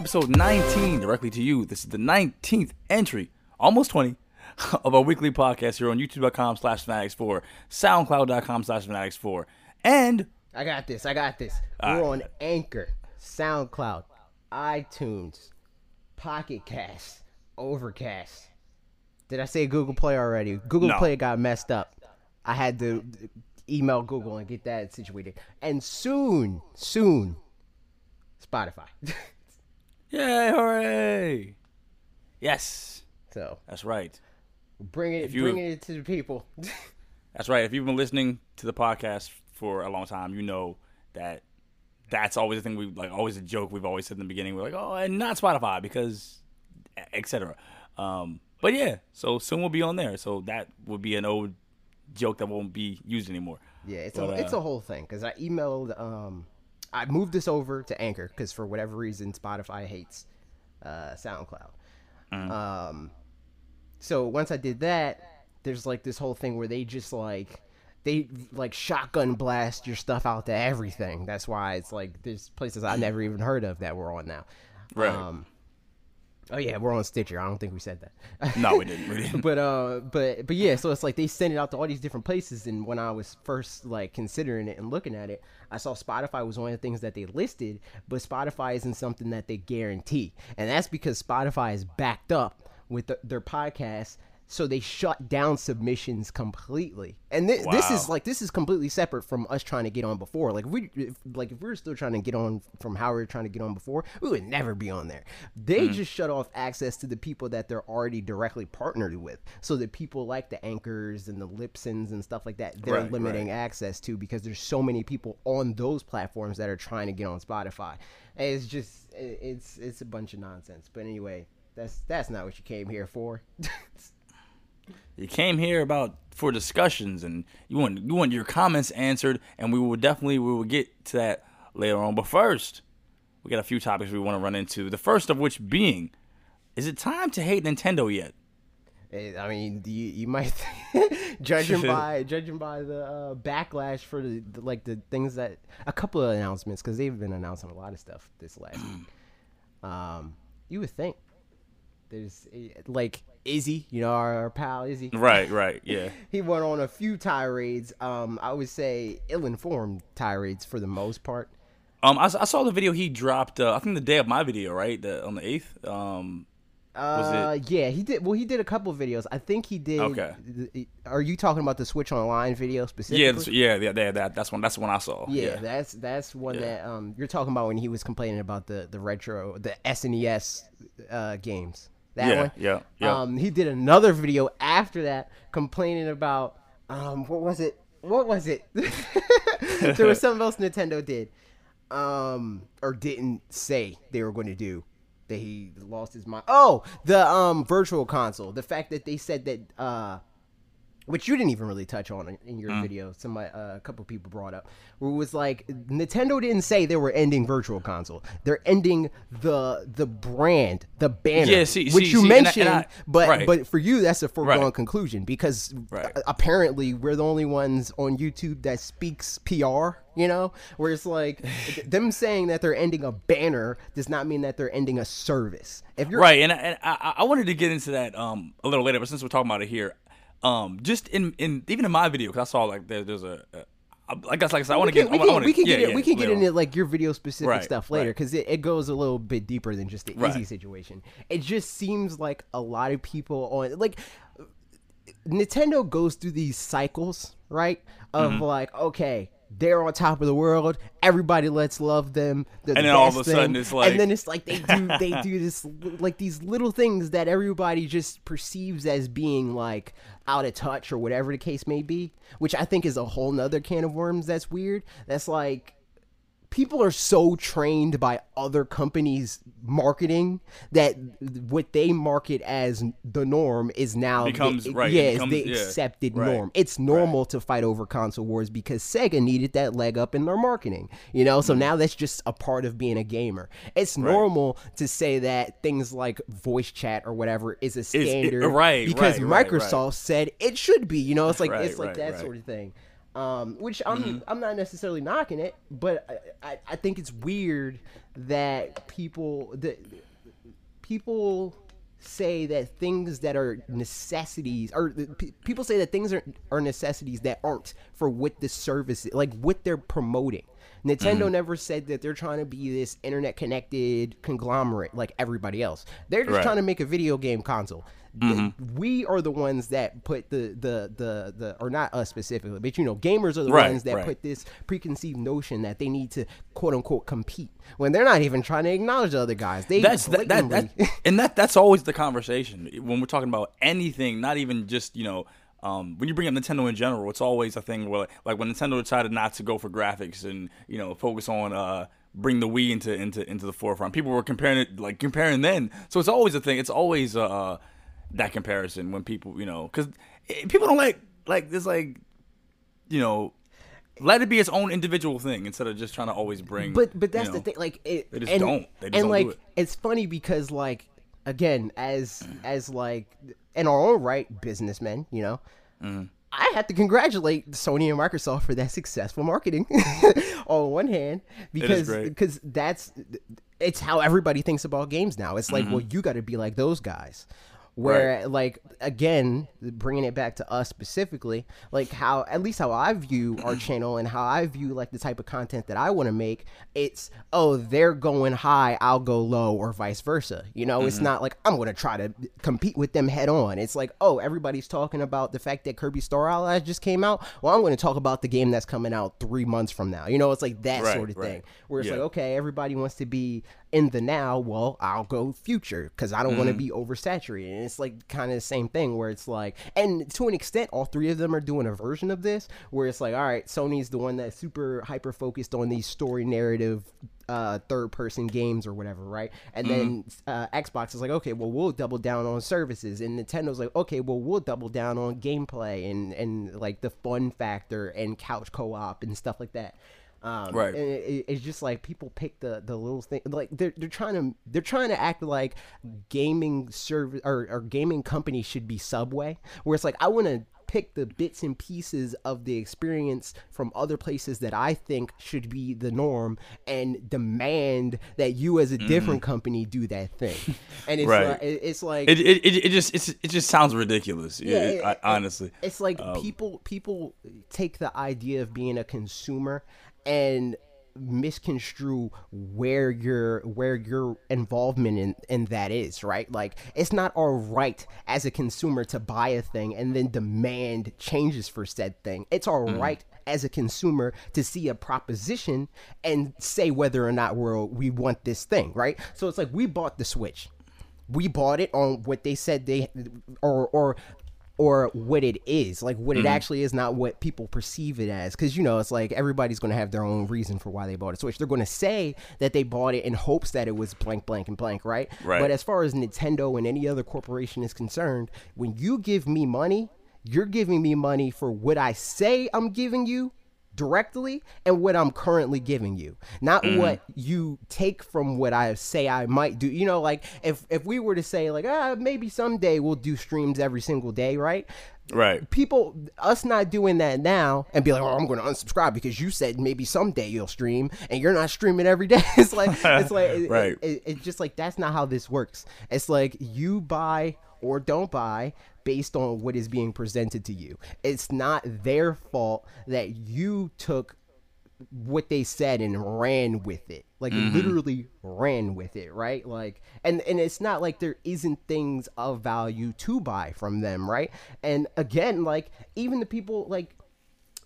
episode 19 directly to you. This is the 19th entry, almost 20, of our weekly podcast here on youtube.com slash fanatics4, soundcloud.com slash fanatics4, and I got this. I got this. We're on Anchor, SoundCloud, iTunes, Pocket Cast, Overcast. Did I say Google Play already? Google No. Play got messed up. I had to email Google and get that situated. And soon, soon, Spotify. yay, hooray! Yes, so that's right. bring it, you- bringing it to the people. That's right. If you've been listening to the podcast for a long time, you know that that's always the thing we like. Always a joke we've always said in the beginning. We're like, oh, and not Spotify because, etc. Um, but yeah, so soon we'll be on there. So that would be an old joke that won't be used anymore. Yeah, it's But, a it's uh, a whole thing because I emailed um I moved this over to Anchor because for whatever reason Spotify hates uh, SoundCloud. Mm. Um, so once I did that, there's like this whole thing where they just like they like shotgun blast your stuff out to everything. That's why it's like there's places I never even heard of that we're on now. Right. Um, oh yeah, we're on Stitcher. I don't think we said that. No, we didn't. We didn't. but uh but but yeah so it's like they send it out to all these different places and when i was first like considering it and looking at it i saw spotify was one of the things that they listed but spotify isn't something that they guarantee and that's because spotify is backed up with the, their podcast so they shut down submissions completely. And thi- this is like this is completely separate from us trying to get on before. Like if we if, like if we were still trying to get on from how we were trying to get on before we would never be on there. They mm-hmm. just shut off access to the people that they're already directly partnered with. So that people like the anchors and the Libsyns and stuff like that they're Right, limiting access to because there's so many people on those platforms that are trying to get on spotify. And it's just it's it's a bunch of nonsense. But anyway that's that's not what you came here for You came here about for discussions, and you want you want your comments answered, and we will definitely we will get to that later on. But first, we got a few topics we want to run into. The first of which being, is it time to hate Nintendo yet? I mean, you, you might judging by judging by the uh, backlash for the, the like the things that a couple of announcements because they've been announcing a lot of stuff this last week. Um, you would think there's eh, like Izzy, you know, our, our pal Izzy. Right, right, yeah. He went on a few tirades. Um, I would say ill-informed tirades for the most part. Um, I, I saw the video he dropped. Uh, I think the day of my video, right, the, on the eighth. Um, Uh, yeah, he did. Well, he did a couple of videos. I think he did. Okay. Are you talking about the Switch Online video specifically? yeah, that's- yeah, yeah, yeah, that that's one. That's one I saw. Yeah, Yeah, that's that's one Yeah. that um you're talking about when he was complaining about the the retro the SNES uh games. That Yeah, one. yeah, yeah. Um he did another video after that complaining about um what was it? What was it? there was something else Nintendo did. Um or didn't say they were going to do. That he lost his mind. Oh, the um virtual console. The fact that they said that uh which you didn't even really touch on in- your Mm. video. Somebody, uh, a couple people brought up, where it was like Nintendo didn't say they were ending Virtual Console. They're ending the the brand, the banner, Yeah, see- which see- you see, and I- and mentioned. I- but right. but for you, that's a foregone Right. conclusion because Right. apparently we're the only ones on YouTube that speaks PR. You know, where it's like them saying that they're ending a banner does not mean that they're ending a service. If you're right. And, I- and I, I wanted to get into that um a little later, but since we're talking about it here, um, just in in even in my video, because I saw like there, there's a. a I guess like I said, I want to get. we can, wanna- we can yeah, get it, yeah, we can get into like your video specific Right, stuff later right. because it, it goes a little bit deeper than just the Right. easy situation. It just seems like a lot of people on like Nintendo goes through these cycles, right? Of Mm-hmm. like, okay, they're on top of the world. Everybody let's love them. They're And the then all of a sudden thing. it's like- and then it's like they do they do this like these little things that everybody just perceives as being like out of touch or whatever the case may be, which I think is a whole nother can of worms. That's weird. That's like people are so trained by other companies marketing that what they market as the norm is now Becomes- the, right, yeah, becomes- the yeah, accepted right, norm. It's normal to fight over console wars because sega needed that leg up in their marketing you know? Mm. so now that's just a part of being a gamer. It's normal to say that things like voice chat or whatever is a it- standard right, because right, right, microsoft said it should be you know? It's like Right, it's like right, that right. sort of thing Um, which I'm Mm-hmm. I'm not necessarily knocking it, but I, I, I think it's weird that people that people say that things that are necessities or the- people say that things are, are necessities that aren't for what the service like what they're promoting nintendo Mm-hmm. never said that they're trying to be this internet connected conglomerate like everybody else they're just Right. trying to make a video game console Mm-hmm. we are the ones that put the the the the or not us specifically but you know gamers are the Right, ones that right. put this preconceived notion that they need to quote unquote compete when they're not even trying to acknowledge the other guys they that's that, that, that and that that's always the conversation when we're talking about anything not even just you know um, when you bring up Nintendo in general it's always a thing where like when Nintendo decided not to go for graphics and you know focus on uh bring the Wii into into into the forefront people were comparing it like comparing then so it's always a thing it's always uh that comparison when people you know because people don't like like this like you know let it be its own individual thing instead of just trying to always bring But but you that's know, the thing. Like it, They just and, don't. They just and don't like do it. it's funny because like again, as as like in our own right, businessmen, you know. Mm-hmm. I have to congratulate Sony and Microsoft for that successful marketing on one hand because because that's it's how everybody thinks about games now. It's like, Mm-hmm. well, you got to be like those guys. Where like again, bringing it back to us specifically, like how at least how I view our channel and how I view like the type of content that I want to make, it's oh they're going high, I'll go low, or vice versa. You know, it's mm-hmm. not like I'm gonna try to compete with them head on. It's like oh everybody's talking about the fact that Kirby Star Allies just came out. Well, I'm going to talk about the game that's coming out three months from now. You know, it's like that Right, sort of right. thing where it's Yeah. like okay everybody wants to be in the now well i'll go future because i don't want to be oversaturated and it's like kind of the same thing where it's like and to an extent all three of them are doing a version of this where it's like all right sony's the one that's super hyper focused on these story narrative uh, third person games or whatever, right? And then uh, Xbox is like, okay, well, we'll double down on services, and Nintendo's like, okay, well, we'll double down on gameplay and and like the fun factor and couch co op and stuff like that. Um, Right. And it, it- it's just like people pick the the little thing, like they're they're trying to they're trying to act like gaming service or, or gaming company should be Subway, where it's like I want to pick the bits and pieces of the experience from other places that I think should be the norm and demand that you as a different company do that thing. And it's Right. like it- it's like It, it, it, just it's, it just sounds ridiculous. Yeah, it- it- honestly. it's like Um, people people take the idea of being a consumer and misconstrue where your where your involvement in, in that is right? Like it's not our right as a consumer to buy a thing and then demand changes for said thing. It's our Mm. right as a consumer to see a proposition and say whether or not we're we want this thing right? So it's like we bought the switch. We bought it on what they said they or or or what it is like what it mm-hmm. actually is not what people perceive it as. Because you know it's like everybody's going to have their own reason for why they bought a switch. They're going to say that they bought it in hopes that it was blank blank and blank right? Right. but as far as nintendo and any other corporation is concerned when you give me money you're giving me money for what i say i'm giving you directly and what I'm currently giving you, not what you take from what I say I might do. You know, like if if we were to say like ah maybe someday we'll do streams every single day, right? Right. People, us not doing that now and be like, oh, I'm going to unsubscribe because you said maybe someday you'll stream and you're not streaming every day. it's like, it's like, it- Right. it- it's just like that's not how this works. It's like you buy or don't buy based on what is being presented to you. It's not their fault that you took what they said and ran with it. Like mm-hmm. literally ran with it right? Like and and it's not like there isn't things of value to buy from them right? And again like even the people like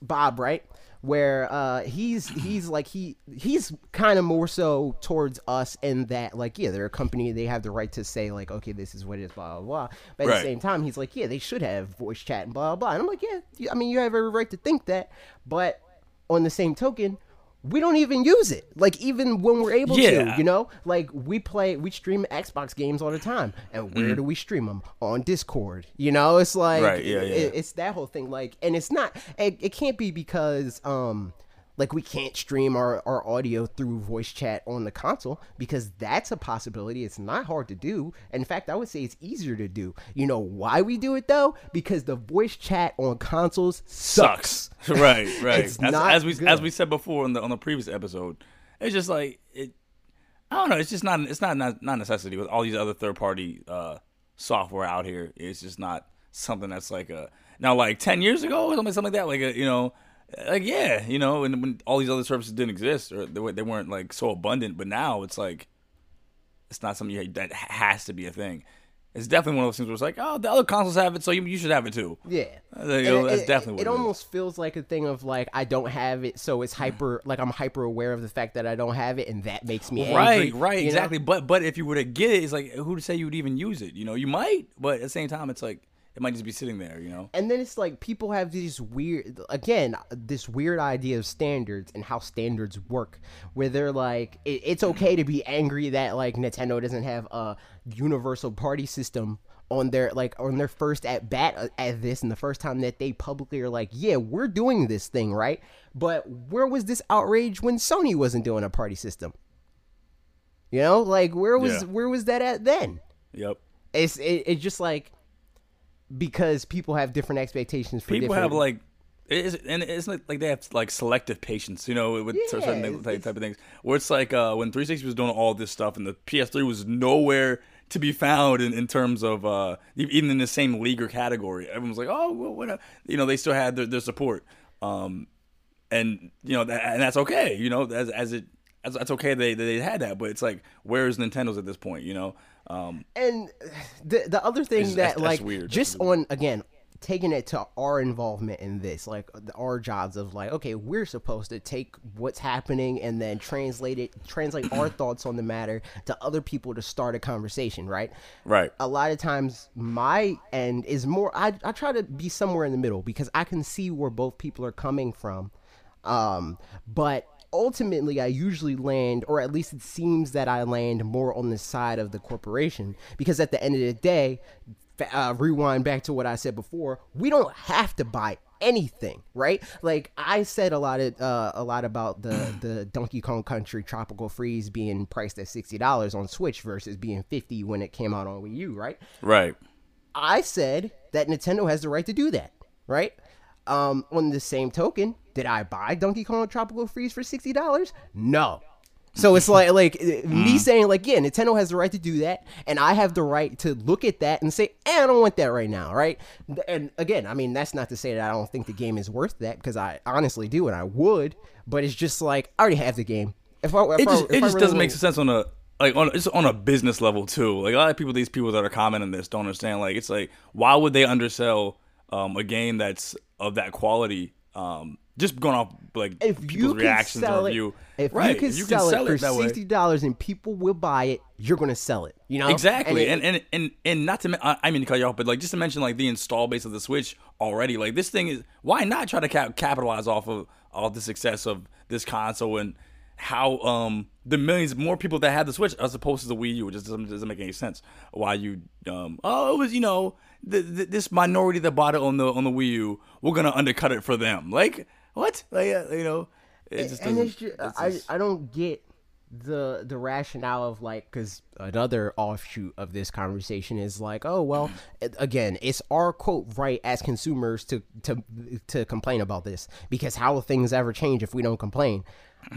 bob right where uh he's he's like he he's kind of more so towards us in that like yeah they're a company they have the right to say like okay this is what it is blah blah blah. But at Right. the same time he's like yeah they should have voice chat and blah blah blah. And i'm like yeah i mean you have every right to think that? But on the same token we don't even use it like even when we're able to you know? Like we play we stream xbox games all the time. And where do we stream them on discord you know? It's like. Right, yeah, yeah. it- it's that whole thing like and it's not it, it can't be because um Like we can't stream our, our audio through voice chat on the console because that's a possibility. It's not hard to do. In fact, I would say it's easier to do. You know why we do it though? Because the voice chat on consoles sucks. sucks. right, right. It's as, not as we good. as we said before on the on the previous episode, it's just like it. I don't know. It's just not. It's not not, not necessity with all these other third party uh, software out here. It's just not something that's like a now like ten years ago or something something like that. Like a you know. Like yeah, you know, and when all these other services didn't exist or they, were- they weren't like so abundant, but now it's like it's not something you, that has to be a thing. It's definitely one of those things where it's like, oh, the other consoles have it, so you, you should have it too. Yeah. Uh, And that's it, definitely it, what it it almost feels like a thing of like I don't have it, so it's hyper like I'm hyper aware of the fact that I don't have it, and that makes me angry. Right, right, know? exactly. But but if you were to get it, it's like who to say you would even use it? You know, you might, but at the same time, it's like it might just be sitting there. You know. And then it's like people have these weird, again, this weird idea of standards and how standards work, where they're like, it, it's okay to be angry that like Nintendo doesn't have a universal party system on their like on their first at bat uh, at this, and the first time that they publicly are like, yeah, we're doing this thing right. But where was this outrage when Sony wasn't doing a party system? You know, like where was Yeah. where was that at then? Yep. It's it, it's just like because people have different expectations for People different have like. It's, and it's like, like they have like selective patience, you know, with cer- certain things, type, type of things. Where it's like uh, when 360 was doing all this stuff and the PS3 was nowhere to be found in, in terms of uh, even in the same league or category. Everyone was like, oh, well, what? You know, they still had their, their support. Um, and you know that, and that's okay you know as as it as, that's okay they they had that but it's like where's nintendo's at this point you know um and the the other thing that that's- that's like weird. just That's on again taking it to our involvement in this like our jobs of like okay we're supposed to take what's happening and then translate it translate our thoughts on the matter to other people to start a conversation right? Right. A lot of times my end is more I, I try to be somewhere in the middle because i can see where both people are coming from. Um but ultimately i usually land or at least it seems that i land more on the side of the corporation. Because at the end of the day uh, rewind back to what i said before we don't have to buy anything right? Like i said a lot of uh, a lot about the the donkey kong country tropical freeze being priced at $60 on switch versus being 50 when it came out on wii u right? Right. I said that Nintendo has the right to do that, right? Um, on the same token, did I buy Donkey Kong Tropical Freeze for sixty dollars? No. So it's like like uh, me saying like yeah, Nintendo has the right to do that, and I have the right to look at that and say, eh, I don't want that right now, right? And again, I mean that's not to say that I don't think the game is worth that because I honestly do and I would, but it's just like I already have the game. If I, if it I- just if it I just really doesn't make sense on a like on it's on a business level too like a lot of people these people that are commenting this don't understand like it's like why would they undersell um a game that's of that quality um just going off like if people's you reactions sell and it, review if right you can if you sell, can sell it it for sixty dollars and people will buy it, you're gonna sell it. You know Exactly, And and and, and and not to I mean to cut you off, but like just to mention like the install base of the Switch already. Like this thing is why not try to cap- capitalize off of all the success of this console and how um the millions more people that have the Switch as opposed to the Wii U, it just doesn't, doesn't make any sense. Why you um oh it was you know the, the, this minority that bought it on the on the Wii U, we're gonna undercut it for them. Like what? Like uh, you know, it just and it's just, it's I just- I don't get the the rationale of like because another offshoot of this conversation is like oh well again it's our quote right as consumers to to to complain about this because how will things ever change if we don't complain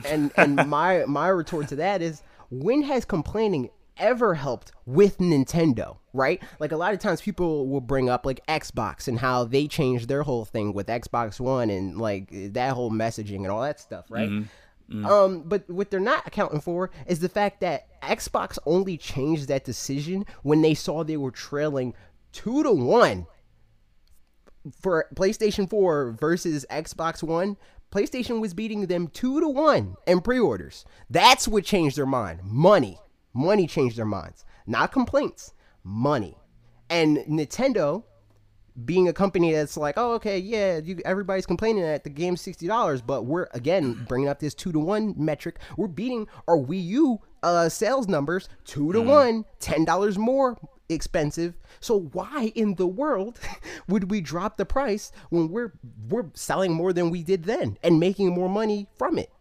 and and my my retort to that is when has complaining ever helped with Nintendo, right? Like a lot of times people will bring up like Xbox and how they changed their whole thing with Xbox One and like that whole messaging and all that stuff, right? Um, but what they're not accounting for is the fact that Xbox only changed that decision when they saw they were trailing two to one for PlayStation 4 versus Xbox One, PlayStation was beating them 2 to 1 in pre-orders. That's what changed their mind. Money. Money changed their minds. Not complaints. Money. And Nintendo being a company that's like, oh, okay, yeah, you, everybody's complaining that the game's sixty dollars, but we're again bringing up this two to one metric. We're beating our Wii U uh, sales numbers two to one, ten dollars more expensive. So why in the world would we drop the price when we're we're selling more than we did then and making more money from it?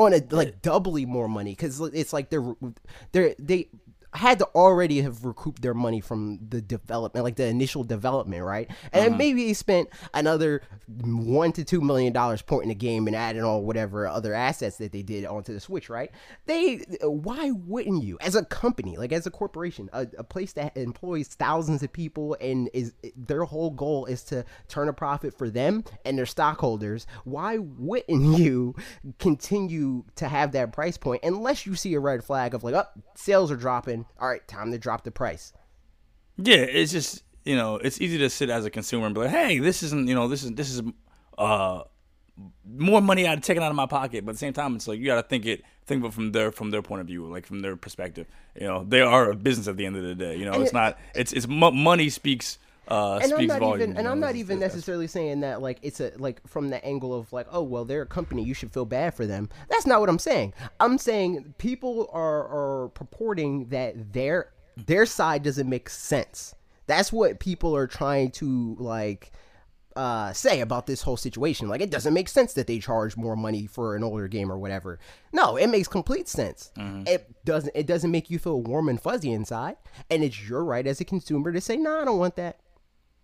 Oh, On a like doubly more money cuz it's like they're they're they had to already have recouped their money from the development, like the initial development, right? And Mm-hmm. maybe they spent another one to two million dollars porting the game and adding all whatever other assets that they did onto the Switch, right? They, why wouldn't you, as a company, like as a corporation, a, a place that employs thousands of people and is their whole goal is to turn a profit for them and their stockholders? Why wouldn't you continue to have that price point unless you see a red flag of like, oh, sales are dropping. All right, time to drop the price. Yeah, it's just you know, it's easy to sit as a consumer and be like, hey, this isn't you know, this is this is uh more money out taken out of my pocket. But at the same time, it's like you got to think it think of it from their from their point of view, like from their perspective. You know, they are a business at the end of the day. You know, And it's it- not it's it's mo- money speaks. Uh, and I'm not volumes, even and I'm not even necessarily saying that like it's a like from the angle of like oh well they're a company you should feel bad for them. That's not what I'm saying. I'm saying people are are purporting that their their side doesn't make sense. That's what people are trying to like uh, say about this whole situation. Like, it doesn't make sense that they charge more money for an older game or whatever. No, it makes complete sense. It doesn't. It doesn't make you feel warm and fuzzy inside, and it's your right as a consumer to say, "No, I don't want that."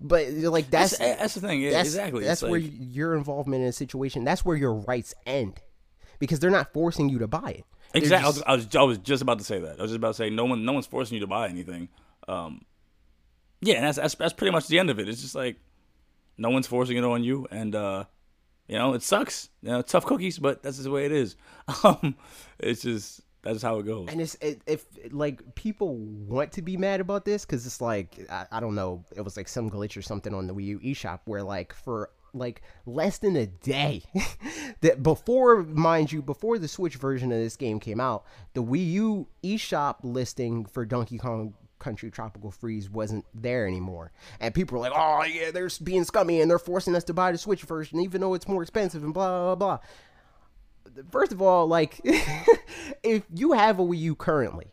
But like that's That's, that's the thing. Yeah, that's exactly. That's It's where like- your involvement in a situation. That's where your rights end, because they're not forcing you to buy it. They're Exactly. just- I, was, I was I was just about to say that. I was just about to say no one no one's forcing you to buy anything. Um, yeah, and that's, that's that's pretty much the end of it. It's just like no one's forcing it on you, and uh, you know it sucks. You know, tough cookies, but that's just the way it is. Um, it's just that's how it goes. and it's it, if like people want to be mad about this because it's like I, I don't know it was like some glitch or something on the Wii U eShop where like for like less than a day that before mind you before the Switch version of this game came out the Wii U eShop listing for Donkey Kong Country Tropical Freeze wasn't there anymore and people were like oh yeah they're being scummy and they're forcing us to buy the Switch version even though it's more expensive and blah blah blah first of all, like if you have a Wii U currently,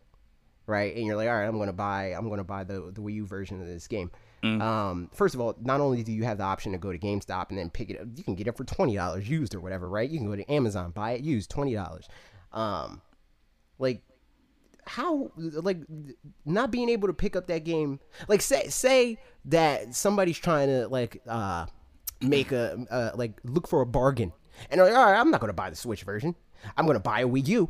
right, and you're like, all right, I'm gonna buy, I'm gonna buy the the Wii U version of this game. Um, first of all, not only do you have the option to go to GameStop and then pick it up, you can get it for twenty dollars used or whatever, right? You can go to Amazon, buy it used, twenty dollars. Um, like how like not being able to pick up that game like say say that somebody's trying to like uh make a uh, like look for a bargain and they're like all right i'm not gonna buy the switch version i'm gonna buy a wii u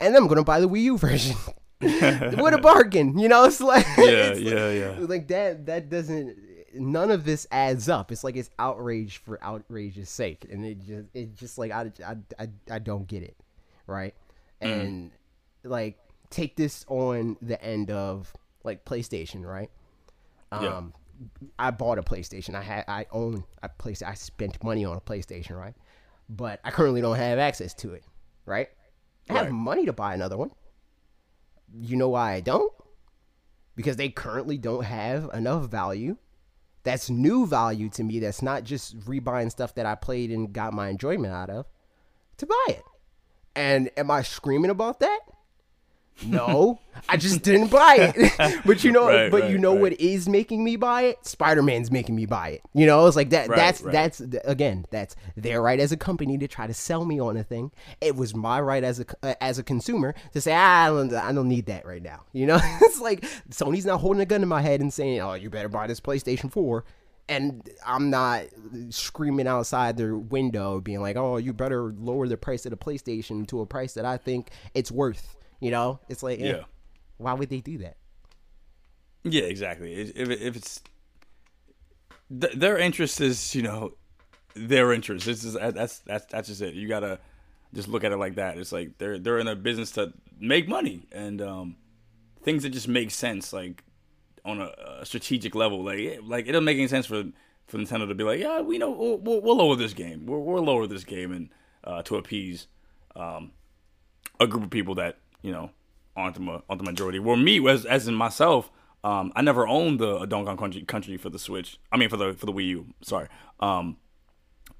and then i'm gonna buy the wii u version what a bargain you know it's like Yeah, it's yeah, yeah. like that that doesn't none of this adds up it's like it's outrage for outrage's sake and it just it just like i i, I, I don't get it right and like take this on the end of like PlayStation, right? Yeah. Um, I bought a PlayStation. I had I own a place. I spent money on a PlayStation, right? But I currently don't have access to it, right? I have Right. money to buy another one. You know why I don't? Because they currently don't have enough value. That's new value to me. That's not just rebuying stuff that I played and got my enjoyment out of to buy it. And am I screaming about that? No, I just didn't buy it. but you know, Right, but you know right. what is making me buy it? Spider Man's making me buy it. You know, it's like that. Right, that's right. that's again, that's their right as a company to try to sell me on a thing. It was my right as a uh, as a consumer to say "Ah, I don't I don't need that right now. You know, it's like Sony's not holding a gun to my head and saying, "Oh, you better buy this PlayStation 4." And I'm not screaming outside their window, being like, "Oh, you better lower the price of the PlayStation to a price that I think it's worth." You know, it's like, eh, Yeah. why would they do that? Yeah, exactly. If if it's th- their interest is, you know, their interest. This is that's that's that's just it. You gotta just look at it like that. It's like they're they're in a business to make money and um, things that just make sense, like on a, a strategic level. Like it- like it doesn't make any sense for for Nintendo to be like, yeah, we know we'll, we'll, we'll lower this game. We'll, we'll lower this game and uh, to appease um, a group of people that you know aren't the, aren't the majority. Well, me as as in myself, um, I never owned the Donkey Kong Country, Country for the Switch. I mean for the for the Wii U. Sorry. Um,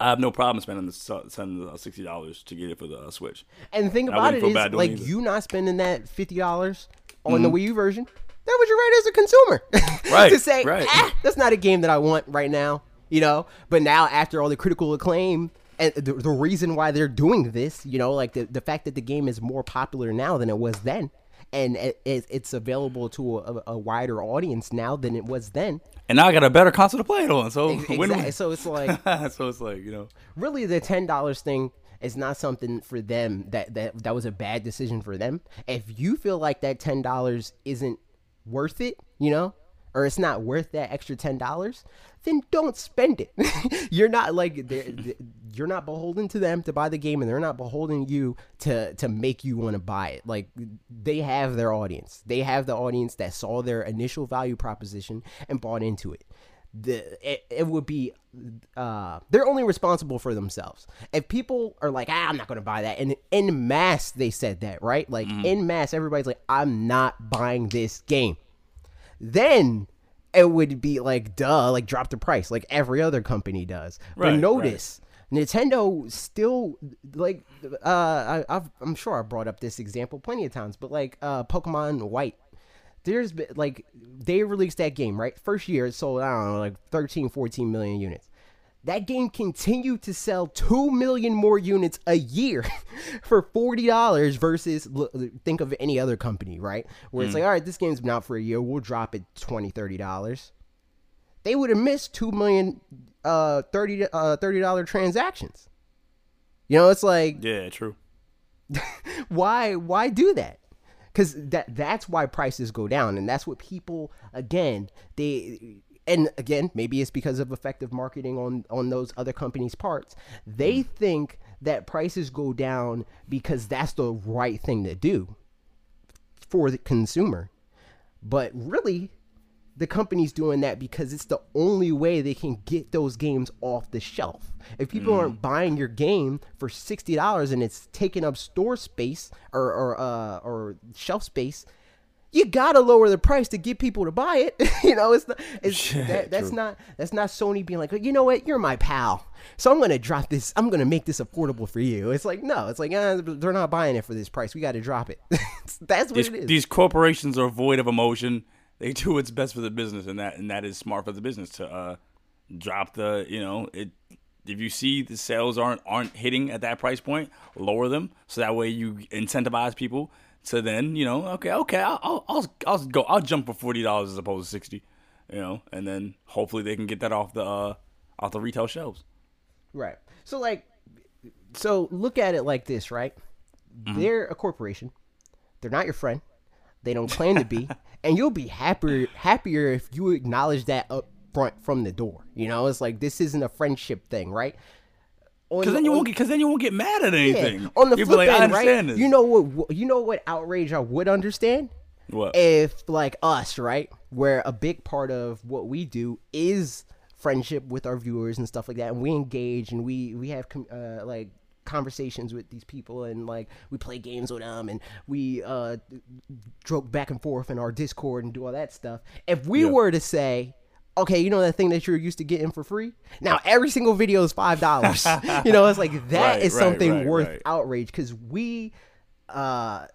I have no problem spending the spending the sixty dollars to get it for the uh, Switch. And the thing about it is, like, either. you not spending that fifty dollars on the Wii U version, that was your right as a consumer. Right, to say, right. "Ah, that's not a game that I want right now, you know. But now, after all the critical acclaim the, the reason why they're doing this, you know, like the, the fact that the game is more popular now than it was then, and it, it, it's available to a, a wider audience now than it was then. And now I got a better console to play it on. So Exactly. win-win. So it's like so it's like you know. really the ten dollars thing is not something for them that, that that was a bad decision for them. If you feel like that ten dollars isn't worth it, you know, or it's not worth that extra ten dollars, then don't spend it. you're not like they're- they- you're not beholden to them to buy the game, and they're not beholden to you to to make you want to buy it. Like they have their audience. They have the audience that saw their initial value proposition and bought into it. The it, it would be uh they're only responsible for themselves. If people are like ah, i'm not gonna buy that and in mass they said that right? Like in mass everybody's like i'm not buying this game. Then it would be like duh like drop the price like every other company does. Right, but notice Nintendo still like uh I, I've, I'm sure I brought up this example plenty of times, but like uh Pokemon White, there's been like they released that game right first year it sold I don't know like 13 14 million units. That game continued to sell 2 million more units a year for $40 versus think of any other company, right? Where it's like, all right, this game's been out for a year, we'll drop it $20, $30 they would have missed two million uh 30 uh 30 dollar transactions. You know it's like Yeah, true. why why do that? Because that that's why prices go down and that's what people again they and again maybe it's because of effective marketing on on those other companies parts. They think that prices go down because that's the right thing to do for the consumer. But really the company's doing that because it's the only way they can get those games off the shelf. If people aren't buying your game for sixty dollars and it's taking up store space or or uh, or shelf space, you gotta lower the price to get people to buy it. you know, it's not it's Yeah, that, that's true. not that's not Sony being like, you know what, you're my pal, so I'm gonna drop this. I'm gonna make this affordable for you. It's like no, it's like eh, they're not buying it for this price. We got to drop it. that's what These, it is. these corporations are void of emotion. They do what's best for the business, and that and that is smart for the business to uh, drop the you know it. If you see the sales aren't aren't hitting at that price point, lower them so that way you incentivize people to then you know okay okay I'll I'll I'll, go I'll jump for forty dollars as opposed to sixty, you know, and then hopefully they can get that off the uh, off the retail shelves. Right. So like so look at it like this, right? They're a corporation. They're not your friend. They don't claim to be. and you'll be happier happier if you acknowledge that up front from the door. You know, it's like this isn't a friendship thing, right? Because the- then you on- won't get because then you won't get mad at yeah, anything. on the You'll flip like, I end, right? this. You know what you know what outrage I would understand? what? if like us, right, where a big part of what we do is friendship with our viewers and stuff like that, and we engage and we we have uh, like conversations with these people and like we play games with them and we uh joke back and forth in our discord and do all that stuff if we Yeah. were to say okay you know that thing that you're used to getting for free now every single video is five dollars you know it's like that Right, is something right, worth right. outrage because we uh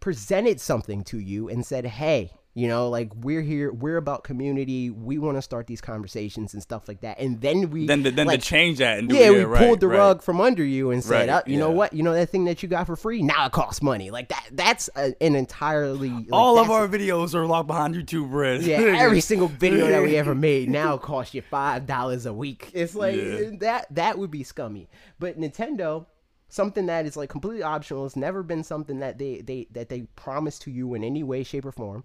presented something to you and said, "Hey, you know, like we're here, we're about community. We want to start these conversations and stuff like that." And then we then the, then like, to change that and do yeah, it, we right, pulled the right. rug from under you and said, Right, uh, "You know what? You know that thing that you got for free? Now it costs money." Like that. That's a, an entirely like, All of our videos are locked behind YouTube Red. yeah, every single video that we ever made now costs you five dollars a week. It's like Yeah. that that would be scummy. But Nintendo, something that is like completely optional, it's never been something that they they that they promise to you in any way, shape, or form.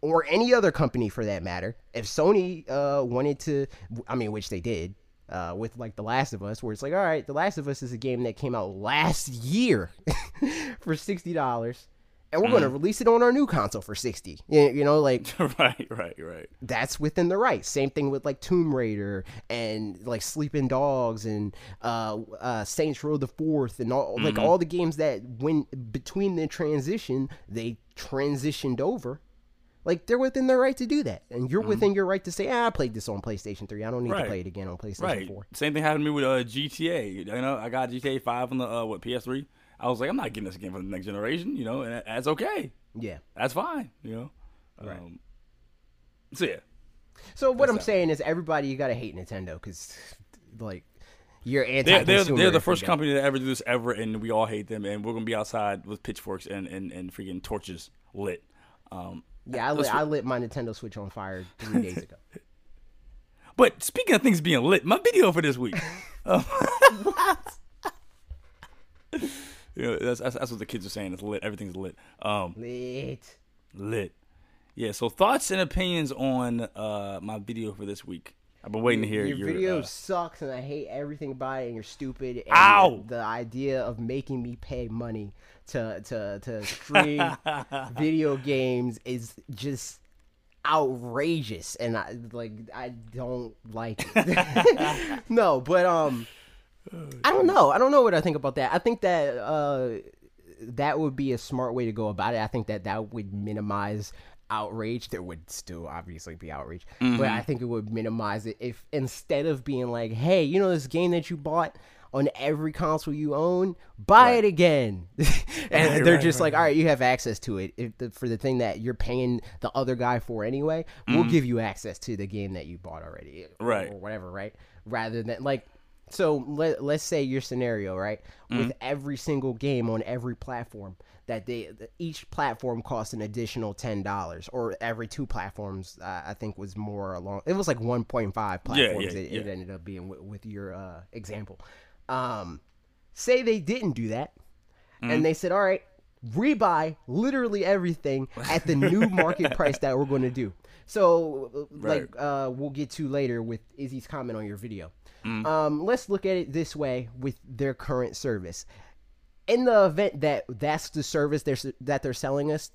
Or any other company for that matter. If Sony uh wanted to I mean which they did, uh, with like The Last of Us, where it's like, all right, The Last of Us is a game that came out last year for sixty dollars, and we're going to release it on our new console for sixty. You, you know, like right, right, right. that's within the right. Same thing with like Tomb Raider and like Sleeping Dogs and uh, uh, Saints Row the Fourth and all like all the games that when between the transition they transitioned over. Like they're within their right to do that, and you're within your right to say, ah, "I played this on PlayStation Three. I don't need to play it again on PlayStation Right. 4." Same thing happened to me with uh, GTA. You know, I got GTA Five on the uh, what PS3. I was like, I'm not getting this again for the next generation. You know, and that's okay. Yeah, That's fine. You know, Right. Um, so yeah, So what I'm that. saying is, everybody, you gotta hate Nintendo because, like, you're they're, anti-consumer. they're, they're the first company to ever do this ever, and we all hate them. And we're gonna be outside with pitchforks and and, and freaking torches lit. Um, Yeah, I lit, I lit my Nintendo Switch on fire three days ago. But speaking of things being lit, my video for this week. Um, you know, that's, that's that's what the kids are saying. It's lit. Everything's lit. Um, Lit. lit. Yeah. So thoughts and opinions on uh my video for this week. I've been waiting to hear your your, video uh, sucks, and I hate everything about it. And you're stupid. And Ow! The idea of making me pay money to to to stream video games is just outrageous, and I like I don't like it. no, but um, I don't know. I don't know what I think about that. I think that uh, that would be a smart way to go about it. I think that that would minimize outrage. There would still obviously be outrage, but I think it would minimize it if instead of being like, "Hey, you know this game that you bought." On every console you own, buy it again, and Right, they're right, just right, like, "All right, you have access to it if the, for the thing that you're paying the other guy for anyway. We'll give you access to the game that you bought already, Right. or whatever, right? Rather than like so let, let's say your scenario right with every single game on every platform that they each platform costs an additional $10 or every two platforms uh, i think was more along it was like 1.5 platforms yeah, it, it yeah. ended up being with, with your uh, example um, say they didn't do that Mm-hmm. and they said all right rebuy literally everything at the new market price that we're going to do so uh, Right. like uh, we'll get to later with izzy's comment on your video Mm. um, let's look at it this way with their current service in the event that that's the service they're, that they're selling us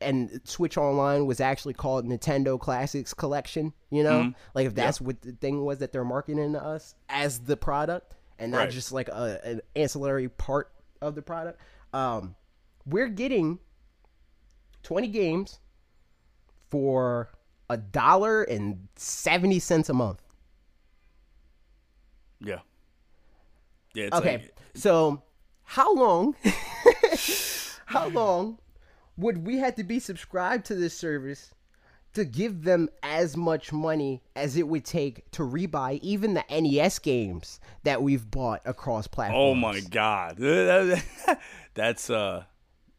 and switch online was actually called nintendo classics collection you know Mm-hmm. like if that's what the thing was that they're marketing to us as the product and not Right. just like a, an ancillary part of the product um, we're getting 20 games for a dollar and 70 cents a month yeah. Yeah. It's Okay, like- so how long? how long would we have to be subscribed to this service to give them as much money as it would take to rebuy even the NES games that we've bought across platforms? oh my god. That's uh.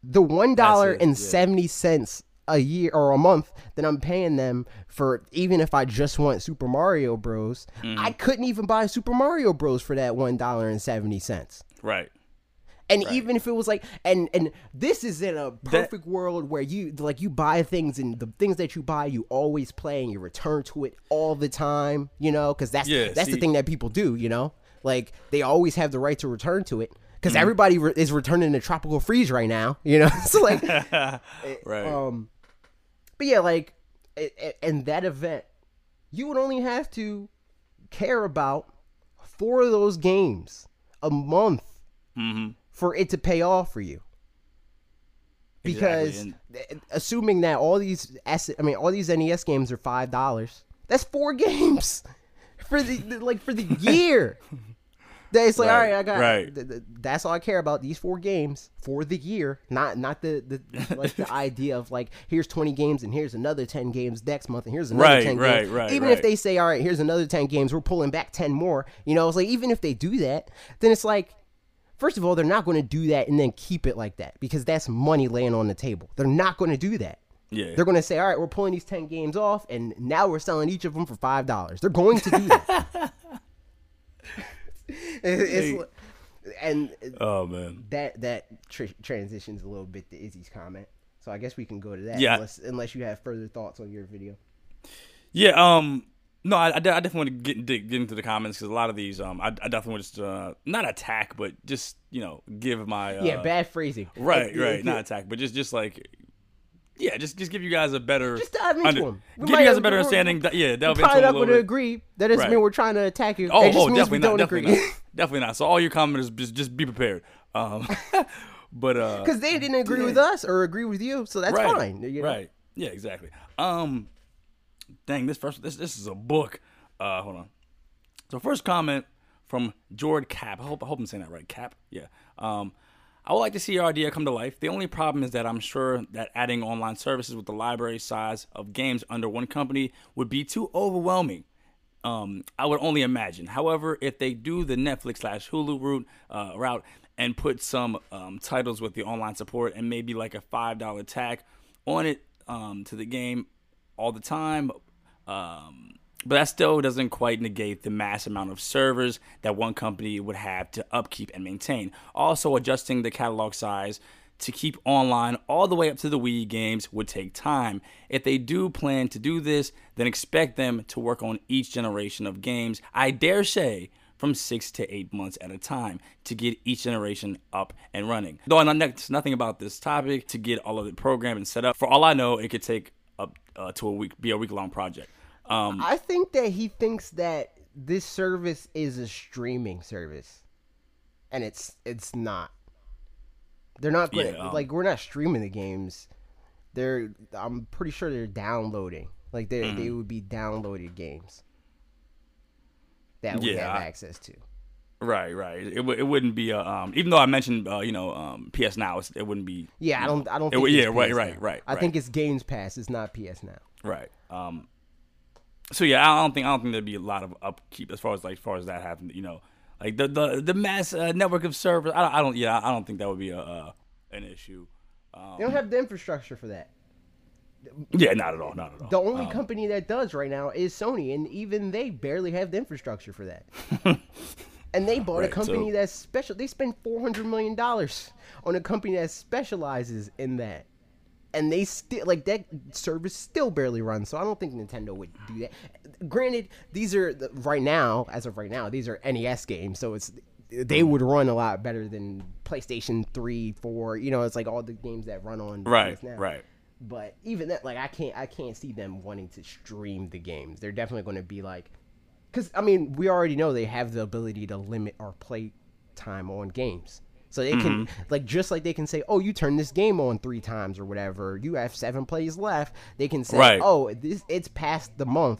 The one dollar and seventy cents a year or a month that I'm paying them for even if I just want Super Mario Bros. Mm-hmm. I couldn't even buy Super Mario Bros for that one dollar and seventy cents. Right. And even if it was like, and and this is in a perfect world where you like you buy things and the things that you buy you always play and you return to it all the time, you know, because that's Yeah, that's the thing that people do, you know, like they always have the right to return to it. Because Mm-hmm. everybody re- is returning to tropical freeze right now, you know, so like, Right. um, but yeah, like, in that event, you would only have to care about four of those games a month. Mm-hmm. For it to pay off for you. Because Exactly, assuming that all these I mean all these NES games are five dollars, that's four games for the, like for the year. That it's like, all Right, right, I got. right. th- th- that's all I care about. These four games for the year, not not the the like the idea of like here's twenty games and here's another ten games next month and here's another Right, ten right, games. right, Even if they say, all right, here's another ten games, we're pulling back ten more. You know, it's like even if they do that, then it's like First of all, they're not going to do that and then keep it like that because that's money laying on the table. They're not going to do that. Yeah. They're going to say, "All right, we're pulling these 10 games off and now we're selling each of them for $5." They're going to do that. It's- and Oh man. that that tr- transitions a little bit to Izzy's comment. So I guess we can go to that Yeah. unless unless you have further thoughts on your video. Yeah. Um. No, I, I, definitely want to get, dig, get into the comments because a lot of these, um, I, I definitely want to just, uh, not attack, but just you know, give my uh, yeah, bad phrasing. right, Uh, right, uh, not attack, but just, just like, yeah, just, just give you guys a better, Just dive into under- them. We give might you guys a better understanding. yeah, delve into Probably them a not little going to bit. agree. That doesn't Right. mean we're trying to attack you. Oh, it just oh, definitely not, definitely not, definitely not. So all your commenters, just, just be prepared. Um, but uh, Because they didn't agree with us or agree with you, so that's right, fine. you know? Right. Yeah, exactly. Um dang, this first this this is a book. Uh hold on. So first comment from Jord Cap. I hope I hope I'm saying that right. Cap. Yeah. Um I would like to see your idea come to life. The only problem is that I'm sure that adding online services with the library size of games under one company would be too overwhelming. Um, I would only imagine. However, if they do the Netflix slash Hulu route, uh, route and put some um, titles with the online support and maybe like a five dollar tag on it um, to the game all the time, um, but that still doesn't quite negate the mass amount of servers that one company would have to upkeep and maintain. Also, adjusting the catalog size to keep online all the way up to the Wii games would take time. If they do plan to do this, then expect them to work on each generation of games, I dare say, from six to eight months at a time to get each generation up and running. Though I know nothing about this topic to get all of it programmed and set up. For all I know, it could take up uh, to a week, be a week long project. Um, I think that he thinks that this service is a streaming service, and it's it's not. They're not to Yeah, um, like we're not streaming the games. They're I'm pretty sure they're downloading. Like they Mm-hmm. they would be downloaded games that we Yeah, have I- access to. Right, right. It, w- it wouldn't be a um. Even though I mentioned uh, you know um PS Now, it's, it wouldn't be. Yeah, I don't I don't think it's yeah, right, right, Now. right, I right. think it's Games Pass. It's not PS Now. Right. Um. So yeah, I don't think I don't think there'd be a lot of upkeep as far as like as far as that happened. You know, like the the the mass uh, network of servers. I don't, I don't. Yeah, I don't think that would be a uh, an issue. Um, They don't have the infrastructure for that. yeah, not at all. Not at all. The only company that does right now is Sony, and even they barely have the infrastructure for that. and they bought a company so- that's special. They spent four hundred million dollars on a company that specializes in that, and they still like that service still barely runs. So I don't think Nintendo would do that. Granted, these are the, right now, as of right now, these are NES games, so it's they would run a lot better than PlayStation three, four. You know, it's like all the games that run on Right. Now. Right. But even that, like, I can't, I can't see them wanting to stream the games. They're definitely going to be like, because I mean, we already know they have the ability to limit our play time on games. So they can, Mm-hmm. like, just like they can say, oh, you turn this game on three times or whatever. You have seven plays left. They can say, Right. oh, this it's past the month,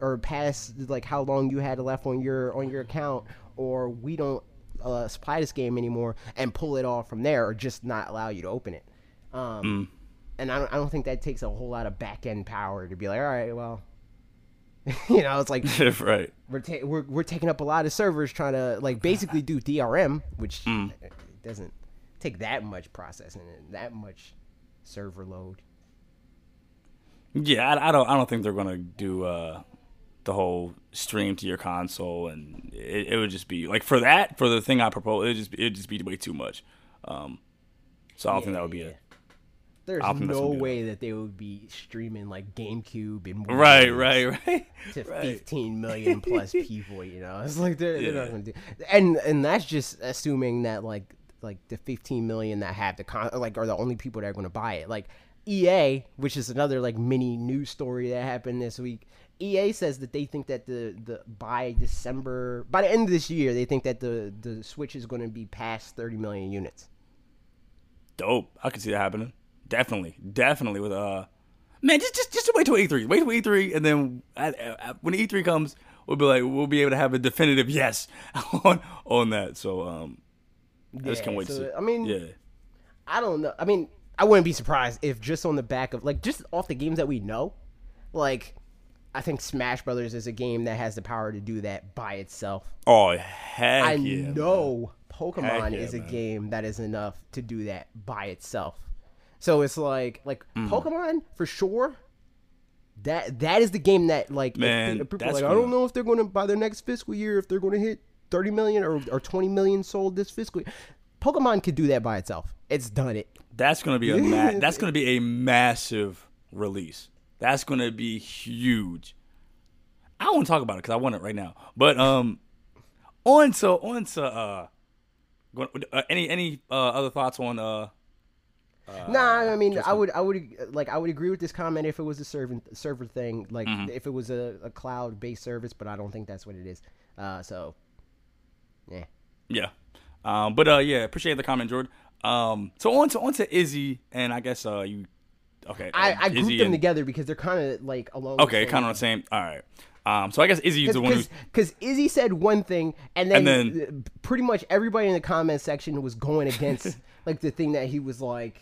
or past like how long you had left on your on your account, or we don't uh, supply this game anymore, and pull it off from there, or just not allow you to open it. Um, Mm. and I don't, I don't think that takes a whole lot of back end power to be like, all right, well, you know, it's like right. we're, ta- we're we're taking up a lot of servers trying to like basically do DRM, which Mm. doesn't take that much processing and that much server load. Yeah, I, I don't. I don't think they're gonna do uh, the whole stream to your console, and it, it would just be like for that for the thing I propose. It just it just be way too much. Um, so I don't think that would be Yeah, it. There's I don't think that's no way that they would be streaming like GameCube and Right, right, right, to right. 15 million plus people. You know, it's like they're, they're not gonna do. And and that's just assuming that like like the 15 million that have the con like are the only people that are going to buy it. Like EA, which is another like mini news story that happened this week. EA says that they think that the the by December by the end of this year they think that the the Switch is going to be past 30 million units. Dope. I can see that happening. Definitely, definitely. With uh, man, just just just wait till E three. Wait till E three, and then when E three comes, we'll be like, we'll be able to have a definitive yes on on that. So um, I just can't wait so, to see. I mean, yeah. I don't know. I mean, I wouldn't be surprised if just on the back of like just off the games that we know, like I think Smash Brothers is a game that has the power to do that by itself. Oh heck I yeah! know Pokemon Heck yeah, is a man. game that is enough to do that by itself. So it's like like Mm. Pokemon for sure. That that is the game that like Man, people that's like I don't know if they're going to by their next fiscal year if they're going to hit 30 million or, or 20 million sold this fiscal year. Pokemon could do that by itself. It's done it. That's gonna be a ma- that's gonna be a massive release. That's gonna be huge. I don't want to talk about it because I want it right now. But um, on to on to uh, go- uh any any uh, other thoughts on uh Nah, I mean, I would, I would, like, I would agree with this comment if it was a server server thing, like, Mm-hmm. if it was a, a cloud based service, but I don't think that's what it is. Uh, so, yeah, Yeah. Um, but uh, yeah, appreciate the comment, Jordan. Um, so on to on to Izzy, and I guess uh, you okay? I, uh, I grouped Izzy them and- together because they're kind of like along. Okay, kind of the same. All right. Um, so I guess Izzy is the one because Izzy said one thing, and then, And then- uh, pretty much everybody in the comment section was going against like the thing that he was like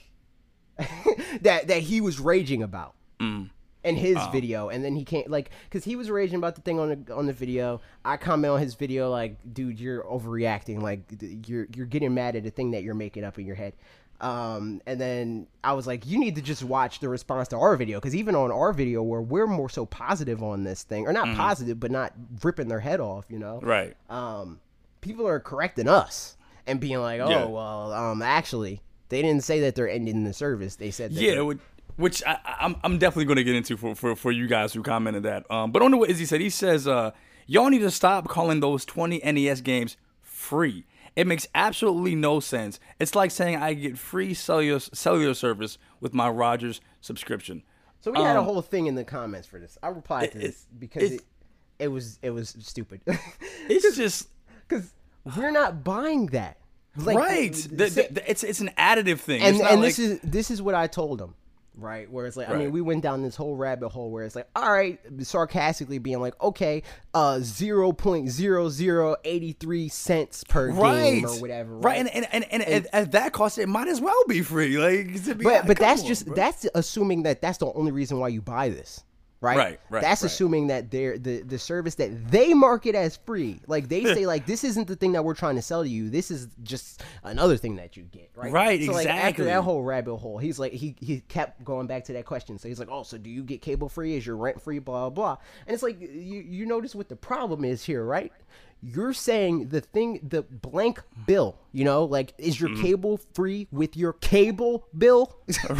that that he was raging about Mm. in his Oh. video, and then he can't like because he was raging about the thing on the on the video. I comment on his video like, dude, you're overreacting. Like you're you're getting mad at a thing that you're making up in your head. Um, and then I was like, you need to just watch the response to our video because even on our video where we're more so positive on this thing, or not Mm-hmm. positive, but not ripping their head off, you know, Right. um, people are correcting us and being like, oh, Yeah. well, um, actually, they didn't say that they're ending the service. They said, that Yeah, which, I, I- I'm I'm definitely going to get into for, for, for you guys who commented that. Um, but on the what Izzy said, he says, uh, y'all need to stop calling those 20 NES games free. It makes absolutely no sense. It's like saying I get free cellular cellular service with my Rogers subscription. So we had a Um, whole thing in the comments for this. I replied to it- this because it's- it, it was it was stupid. It's just Because we're not buying that. Like, right. th- The- the- the- it's it's an additive thing. and and like, this is this is what I told him, right? Where it's like, I mean, we went down this whole rabbit hole where it's like, all right, sarcastically being like, okay, uh, zero point zero zero eighty three cents per right game or whatever, Right, and and, and, and, at, at that cost, it might as well be free. Like, be but but that's on, just bro. that's assuming that that's the only reason why you buy this right? Right, right, that's right. assuming that they're the the service that they market as free. Like they say like this isn't the thing that we're trying to sell to you. This is just another thing that you get right? Right, so like after that whole rabbit hole he's like he he kept going back to that question. So he's like oh so do you get cable free? Is your rent free? Blah blah blah. And it's like you you notice what the problem is here right? You're saying the thing the blank bill you know like is your Mm-hmm. cable free with your cable bill?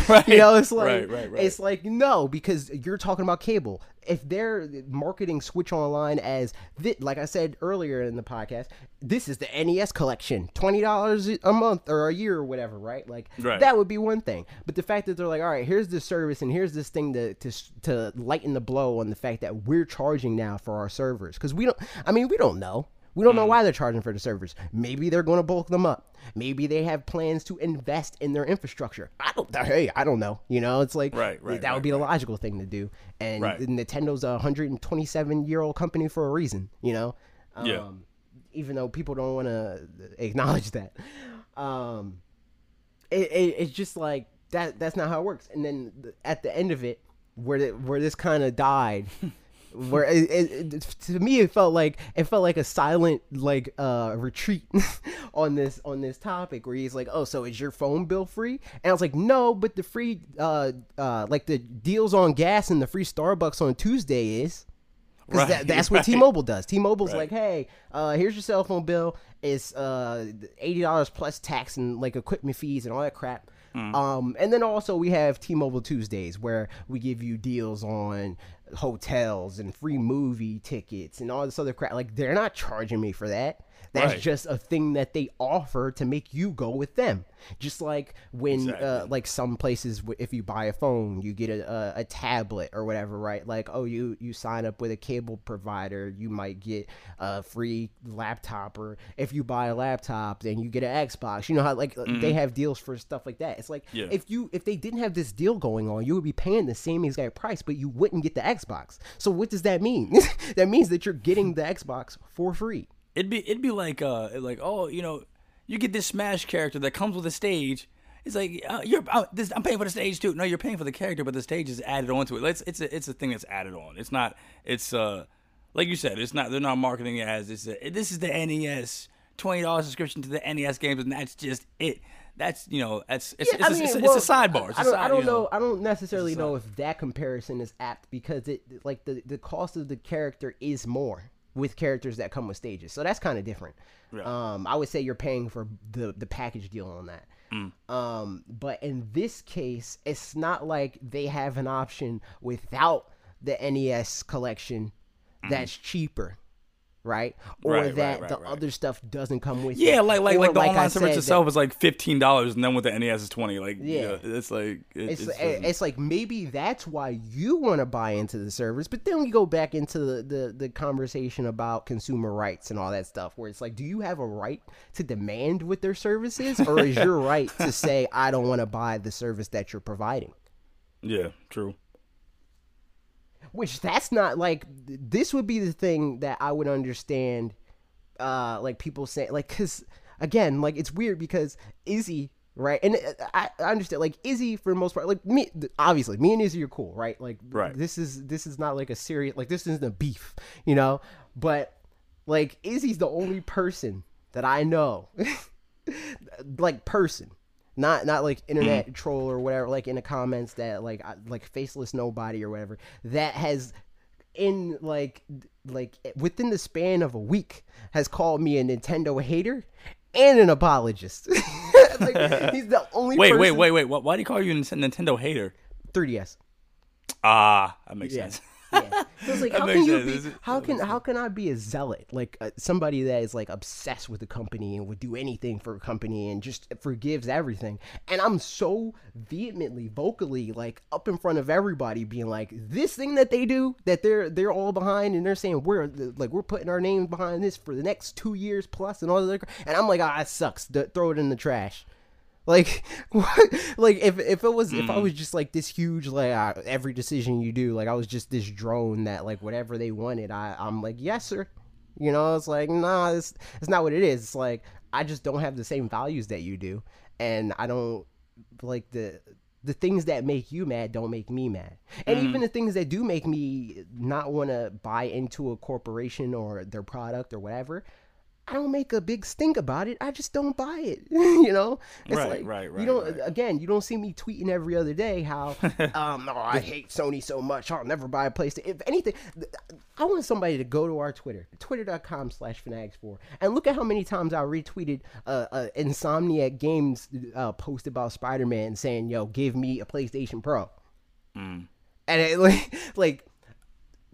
Right, you know it's like right, right, right. it's like no because you're talking about cable. If they're marketing switch online as thi- like i said earlier in the podcast this is the nes collection. $20 a month or a year or whatever right? Like Right. that would be one thing. But the fact that they're like all right here's this service and here's this thing to to, to lighten the blow on the fact that we're charging now for our servers. Because we don't i mean we don't know we don't know why they're charging for the servers. Maybe they're going to bulk them up. Maybe they have plans to invest in their infrastructure. I don't. Hey, I don't know. You know, it's like Right, right, that would right, be the logical thing to do. And. Nintendo's a 127 year old company for a reason. You know, um, Yeah. even though people don't want to acknowledge that. Um, it, it, it's just like that. That's not how it works. And then at the end of it, where the, where this kind of died. where it, it, it- to me it felt like it felt like a silent like uh retreat on this on this topic where he's like oh so is your phone bill free and i was like no but the free uh uh like the deals on gas and the free starbucks on tuesday is because Right, that's what right. T-Mobile does. T-Mobile's Right. like, hey, uh, here's your cell phone bill. It's uh, eighty dollars plus tax and like equipment fees and all that crap. Mm. Um, and then also we have T-Mobile Tuesdays where we give you deals on hotels and free movie tickets and all this other crap. Like they're not charging me for that. That's Right. just a thing that they offer to make you go with them. Just like when, uh, like some places, if you buy a phone, you get a, a, a tablet or whatever, right? Like, oh, you you sign up with a cable provider, you might get a free laptop, or if you buy a laptop, then you get an Xbox. You know how like they have deals for stuff like that. It's like Yeah. if you if they didn't have this deal going on, you would be paying the same exact price, but you wouldn't get the Xbox. So what does that mean? that means that you're getting the Xbox for free. It'd be it'd be like uh like oh you know you get this Smash character that comes with a stage. It's like uh, you're uh, this, I'm paying for the stage too. No, you're paying for the character, but the stage is added onto it. It's it's a it's a thing that's added on. It's not it's uh like you said. It's not they're not marketing it as this. This is the NES twenty dollars subscription to the NES games, and that's just it. That's you know that's it's, it's, I a, mean, it's, a, well, it's a sidebar. It's I a don't, side, I don't you know. I don't necessarily know if that comparison is apt because it like the the cost of the character is more with characters that come with stages, so that's kind of different. Um, I would say you're paying for the the package deal on that. Mm. Um, but in this case, it's not like they have an option without the NES collection that's cheaper. Right, or. Right, that right, the right. other stuff doesn't come with Yeah, it. like like Or like the I online service said, that- itself is like fifteen dollars, and then with the NES is twenty. Like Yeah. yeah, it's like it, it's, it's, it's, like maybe that's why you want to buy into the service but then we go back into the, the the conversation about consumer rights and all that stuff where it's like do you have a right to demand what their service is or is your right to say i don't want to buy the service that you're providing yeah, true. Which that's not like this would be the thing that i would understand uh like people say like because again like it's weird because izzy right? And uh, I, I understand, like Izzy for the most part, like me, obviously, me and Izzy are cool, right? Like, Right. This is this is not like a serious, like this isn't a beef, you know. But like Izzy's the only person that I know, like person, not not like internet troll or whatever, like in the comments that like like faceless nobody or whatever that has in like like within the span of a week has called me a Nintendo hater and an apologist. like, he's the only Wait, wait, person- wait, wait. Why, why do you call you a Nintendo hater? 3DS. Ah, that makes Yeah. sense. Yeah. So it's like how can you sense. be how can how can I be a zealot? Like uh, somebody that is like obsessed with the company and would do anything for a company and just forgives everything. And I'm so vehemently vocally like up in front of everybody being like this thing that they do that they're they're all behind and they're saying we're like we're putting our names behind this for the next 2 years plus and all that and I'm like ah it sucks. Throw it in the trash like, what? like if if it was if I was just like this huge like uh, every decision you do like I was just this drone that like whatever they wanted I I'm like yes sir, you know it's like nah it's it's not what it is. It's like I just don't have the same values that you do. And I don't like the the things that make you mad don't make me mad. And even the things that do make me not want to buy into a corporation or their product or whatever I don't make a big stink about it. I just don't buy it. you know, it's Right, like right, you don't. right. Again, you don't see me tweeting every other day how, um, oh, I hate Sony so much. I'll never buy a PlayStation. If anything, I want somebody to go to our Twitter, twitter.com/slash fanatics4, and look at how many times I retweeted uh, uh Insomniac Games uh, post about Spider-Man saying, "Yo, give me a PlayStation Pro," and it like like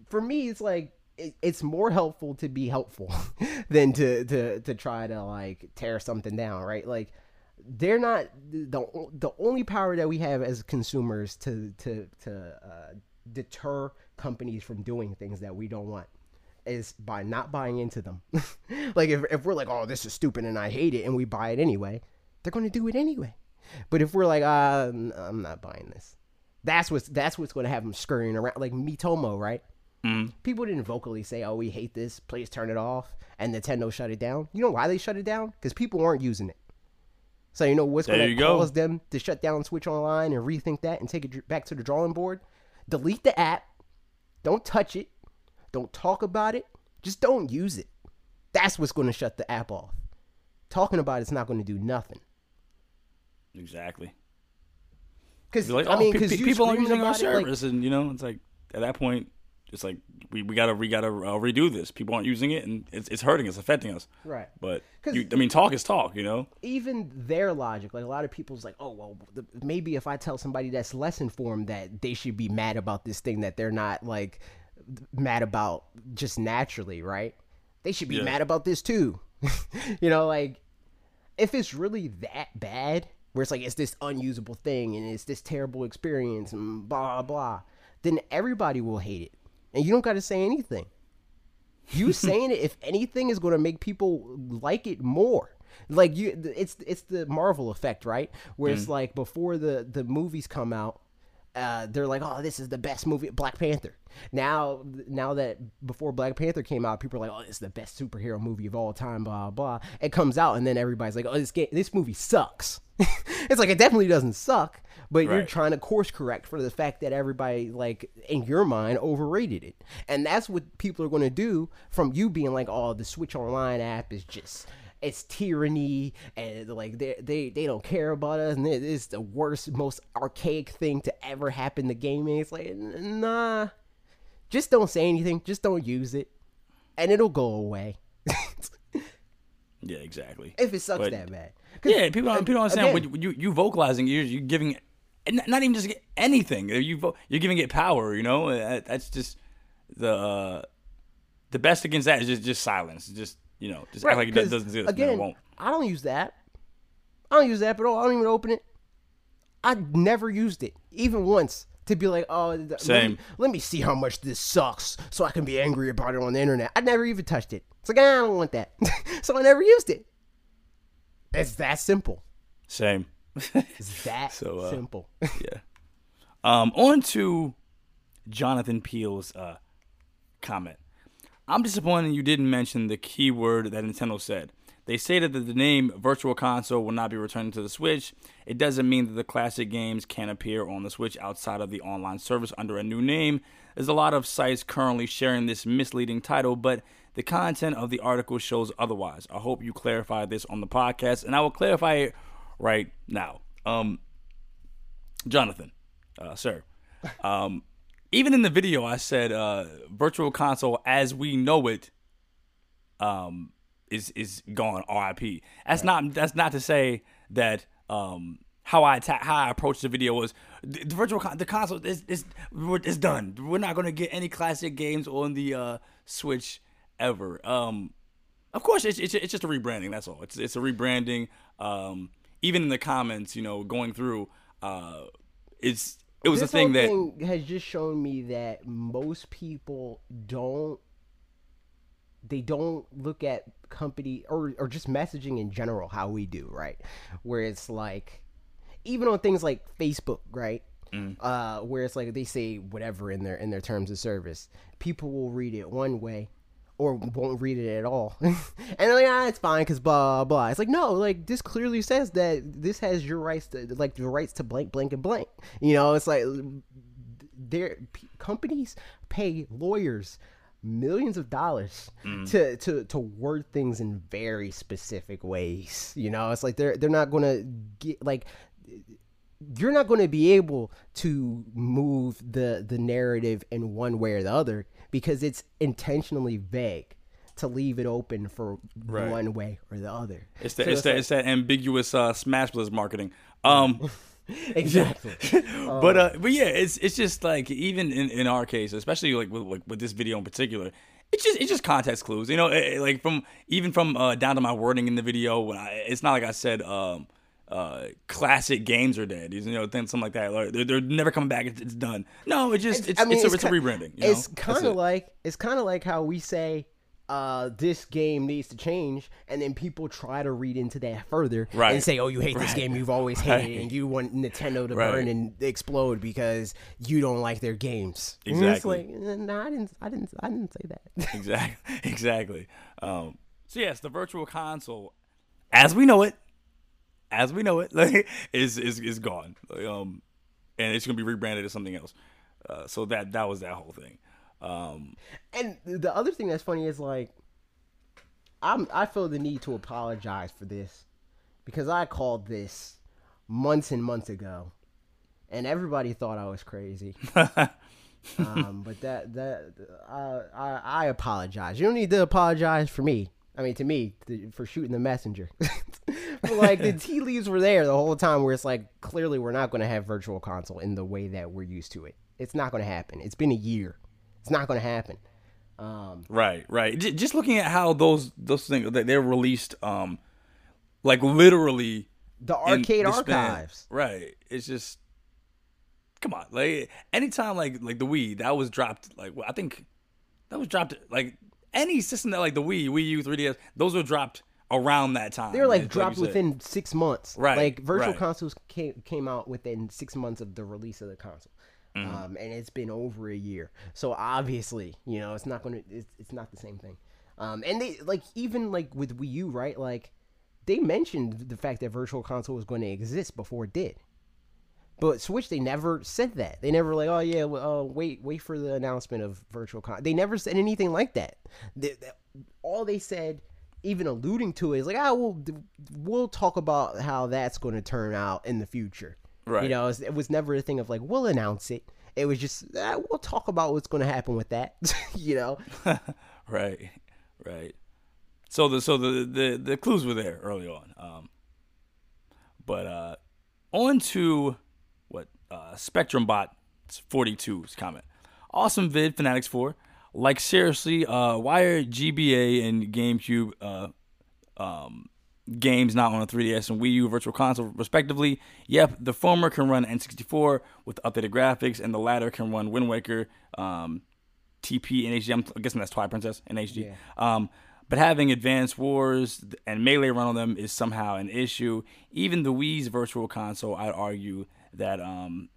for me, it's like it, it's more helpful to be helpful than to to to try to like tear something down, right? Like they're not the the only power that we have as consumers to to to uh, deter companies from doing things that we don't want is by not buying into them. like if if we're like, oh, this is stupid and I hate it, and we buy it anyway, they're going to do it anyway. But if we're like, uh, I'm not buying this, that's what's that's what's going to have them scurrying around like Miitomo, right? Mm-hmm. People didn't vocally say, "Oh, we hate this. Please turn it off." And Nintendo shut it down. You know why they shut it down? Because people weren't using it. So you know what's going to go. cause them to shut down Switch Online and rethink that and take it back to the drawing board? Delete the app. Don't touch it. Don't talk about it. Just don't use it. That's what's going to shut the app off. Talking about it's not going to do nothing. Exactly. Because Be like, I oh, mean, because pe- people aren't using our it, like, service, and you know, it's like at that point, it's like we, we gotta we gotta uh, redo this. People aren't using it, and it's it's hurting It's affecting us. Right. But you, I mean, talk is talk, you know. even their logic, like a lot of people's like, oh well, the, maybe if I tell somebody that's less informed that they should be mad about this thing that they're not like mad about just naturally, right? They should be Yeah. mad about this too. you know, like if it's really that bad, where it's like it's this unusable thing and it's this terrible experience and blah blah, then everybody will hate it, and you don't got to say anything. You saying it, if anything, is going to make people like it more. Like you, it's it's the Marvel effect, right? Where it's mm. like before the the movies come out, uh, they're like, "Oh, this is the best movie, Black Panther." Now, now that before Black Panther came out, people are like, "Oh, this is the best superhero movie of all time." Blah blah. It comes out, and then everybody's like, "Oh, this game, this movie sucks." it's like it definitely doesn't suck, but you're trying to course correct for the fact that everybody, like in your mind, overrated it, and that's what people are going to do from you being like, "Oh, the Switch Online app is just." It's tyranny, and like they they they don't care about us, and it is the worst, most archaic thing to ever happen to gaming. It's like, nah, just don't say anything, just don't use it, and it'll go away Yeah, exactly. if it sucks But- that bad Yeah, people don't, people don't understand again- when you, you vocalizing, you're you're giving, not- not even just anything. You vo- you're giving it power. You know, that's just the uh, the best against that is just just silence. Just you know, just act like it doesn't exist. Again, no, it won't. I don't use that. I don't use that at all. I don't even open it. I never used it, even once, to be like, oh, th- Let, Same. me, let me see how much this sucks, so I can be angry about it on the internet. I never even touched it. It's like I don't want that, so I never used it. It's that simple. Same. It's that So, uh, simple. yeah. Um, on to Jonathan Peele's uh, comment. I'm disappointed you didn't mention the key word that Nintendo said. They stated that the name Virtual Console will not be returned to the Switch. It doesn't mean that the classic games can appear on the Switch outside of the online service under a new name. There's a lot of sites currently sharing this misleading title, but the content of the article shows otherwise. I hope you clarify this on the podcast, and I will clarify it right now. Um, Jonathan, uh, sir, um, even in the video, I said uh, Virtual Console as we know it um, is is gone. RIP. That's not that's not to say that um, how I attack how I approached the video was the, the virtual con- the console is is is done. We're not gonna get any classic games on the uh, Switch ever. Um, of course, it's, it's it's just a rebranding. That's all. It's it's a rebranding. Um, even in the comments, you know, going through, uh, it's it was this a thing that thing has just shown me that most people don't they don't look at company or or just messaging in general how we do right where it's like even on things like facebook right Mm. uh where it's like they say whatever in their in their terms of service people will read it one way or won't read it at all. And they're like ah it's fine because blah blah it's like no like this clearly says that this has your rights to like the rights to blank blank and blank. You know it's like their p- companies pay lawyers millions of dollars to, to to word things in very specific ways. You know it's like they're they're not gonna get like you're not going to be able to move the the narrative in one way or the other because it's intentionally vague to leave it open for Right. one way or the other. it's that So it's that it's that ambiguous uh, Smash Bros marketing. Um. like- exactly. but uh, but yeah, it's it's just like even in, in our case, especially like with like with this video in particular, it's just it's just context clues. You know, eh, eh, like from even from uh, down to my wording in the video. When I, it's not like I said um uh classic games are dead. You know, things something like that. Like, they're, they're never coming back. It's, it's done. No, it just it's I mean, it's, a, it's a rebranding. You know? It's kind of like it's kind of like how we say uh, this game needs to change, and then people try to read into that further Right. and say, "Oh, you hate this game you've always hated, Right. and you want Nintendo to Right. burn and explode because you don't like their games." And it's Exactly. like, no, I didn't, I didn't, I didn't say that. exactly exactly um so yes the virtual console as we know it as we know it like is is is gone like, um and it's gonna be rebranded as something else uh, so that that was that whole thing um And the other thing that's funny is like, I'm I feel the need to apologize for this because I called this months and months ago, and everybody thought I was crazy. um, but that that uh, I I apologize. You don't need to apologize for me. I mean, to me, th- for shooting the messenger. but like the tea leaves were there the whole time, where it's like clearly we're not going to have virtual console in the way that we're used to it. It's not going to happen. It's been a year. It's not going to happen. Um, right right J- just looking at how those those things that they're released um like literally the arcade the archives. right it's just come on like anytime like like the wii that was dropped like i think that was dropped like any system that like the wii wii u 3ds those were dropped around that time They were like dropped said. within six months. Right, Like virtual right. consoles came came out within six months of the release of the console. Mm-hmm. Um, and it's been over a year. So obviously, you know, it's not gonna it's, it's not the same thing. Um, and they like even like with Wii U, right? Like they mentioned the fact that virtual console was going to exist before it did. But Switch, they never said that. They never like, oh yeah, well, uh, wait, wait for the announcement of virtual con. They never said anything like that. They, they- all they said, even alluding to it, is like, ah, we'll we'll talk about how that's going to turn out in the future. Right. You know, it's- it was never a thing of like, we'll announce it. It was just, ah, we'll talk about what's going to happen with that. you know, right right so the so the the, the clues were there early on um but uh on to what uh spectrum bot 42's comment awesome vid fanatics 4 like seriously uh why are gba and gamecube uh um games not on a 3DS and Wii U Virtual Console, respectively. Yep, the former can run N64 with updated graphics, and the latter can run Wind Waker, um, TP and HD. I'm guessing that's Twilight Princess and HD. Um, but having Advanced Wars and Melee run on them is somehow an issue. Even the Wii's Virtual Console, I'd argue that um,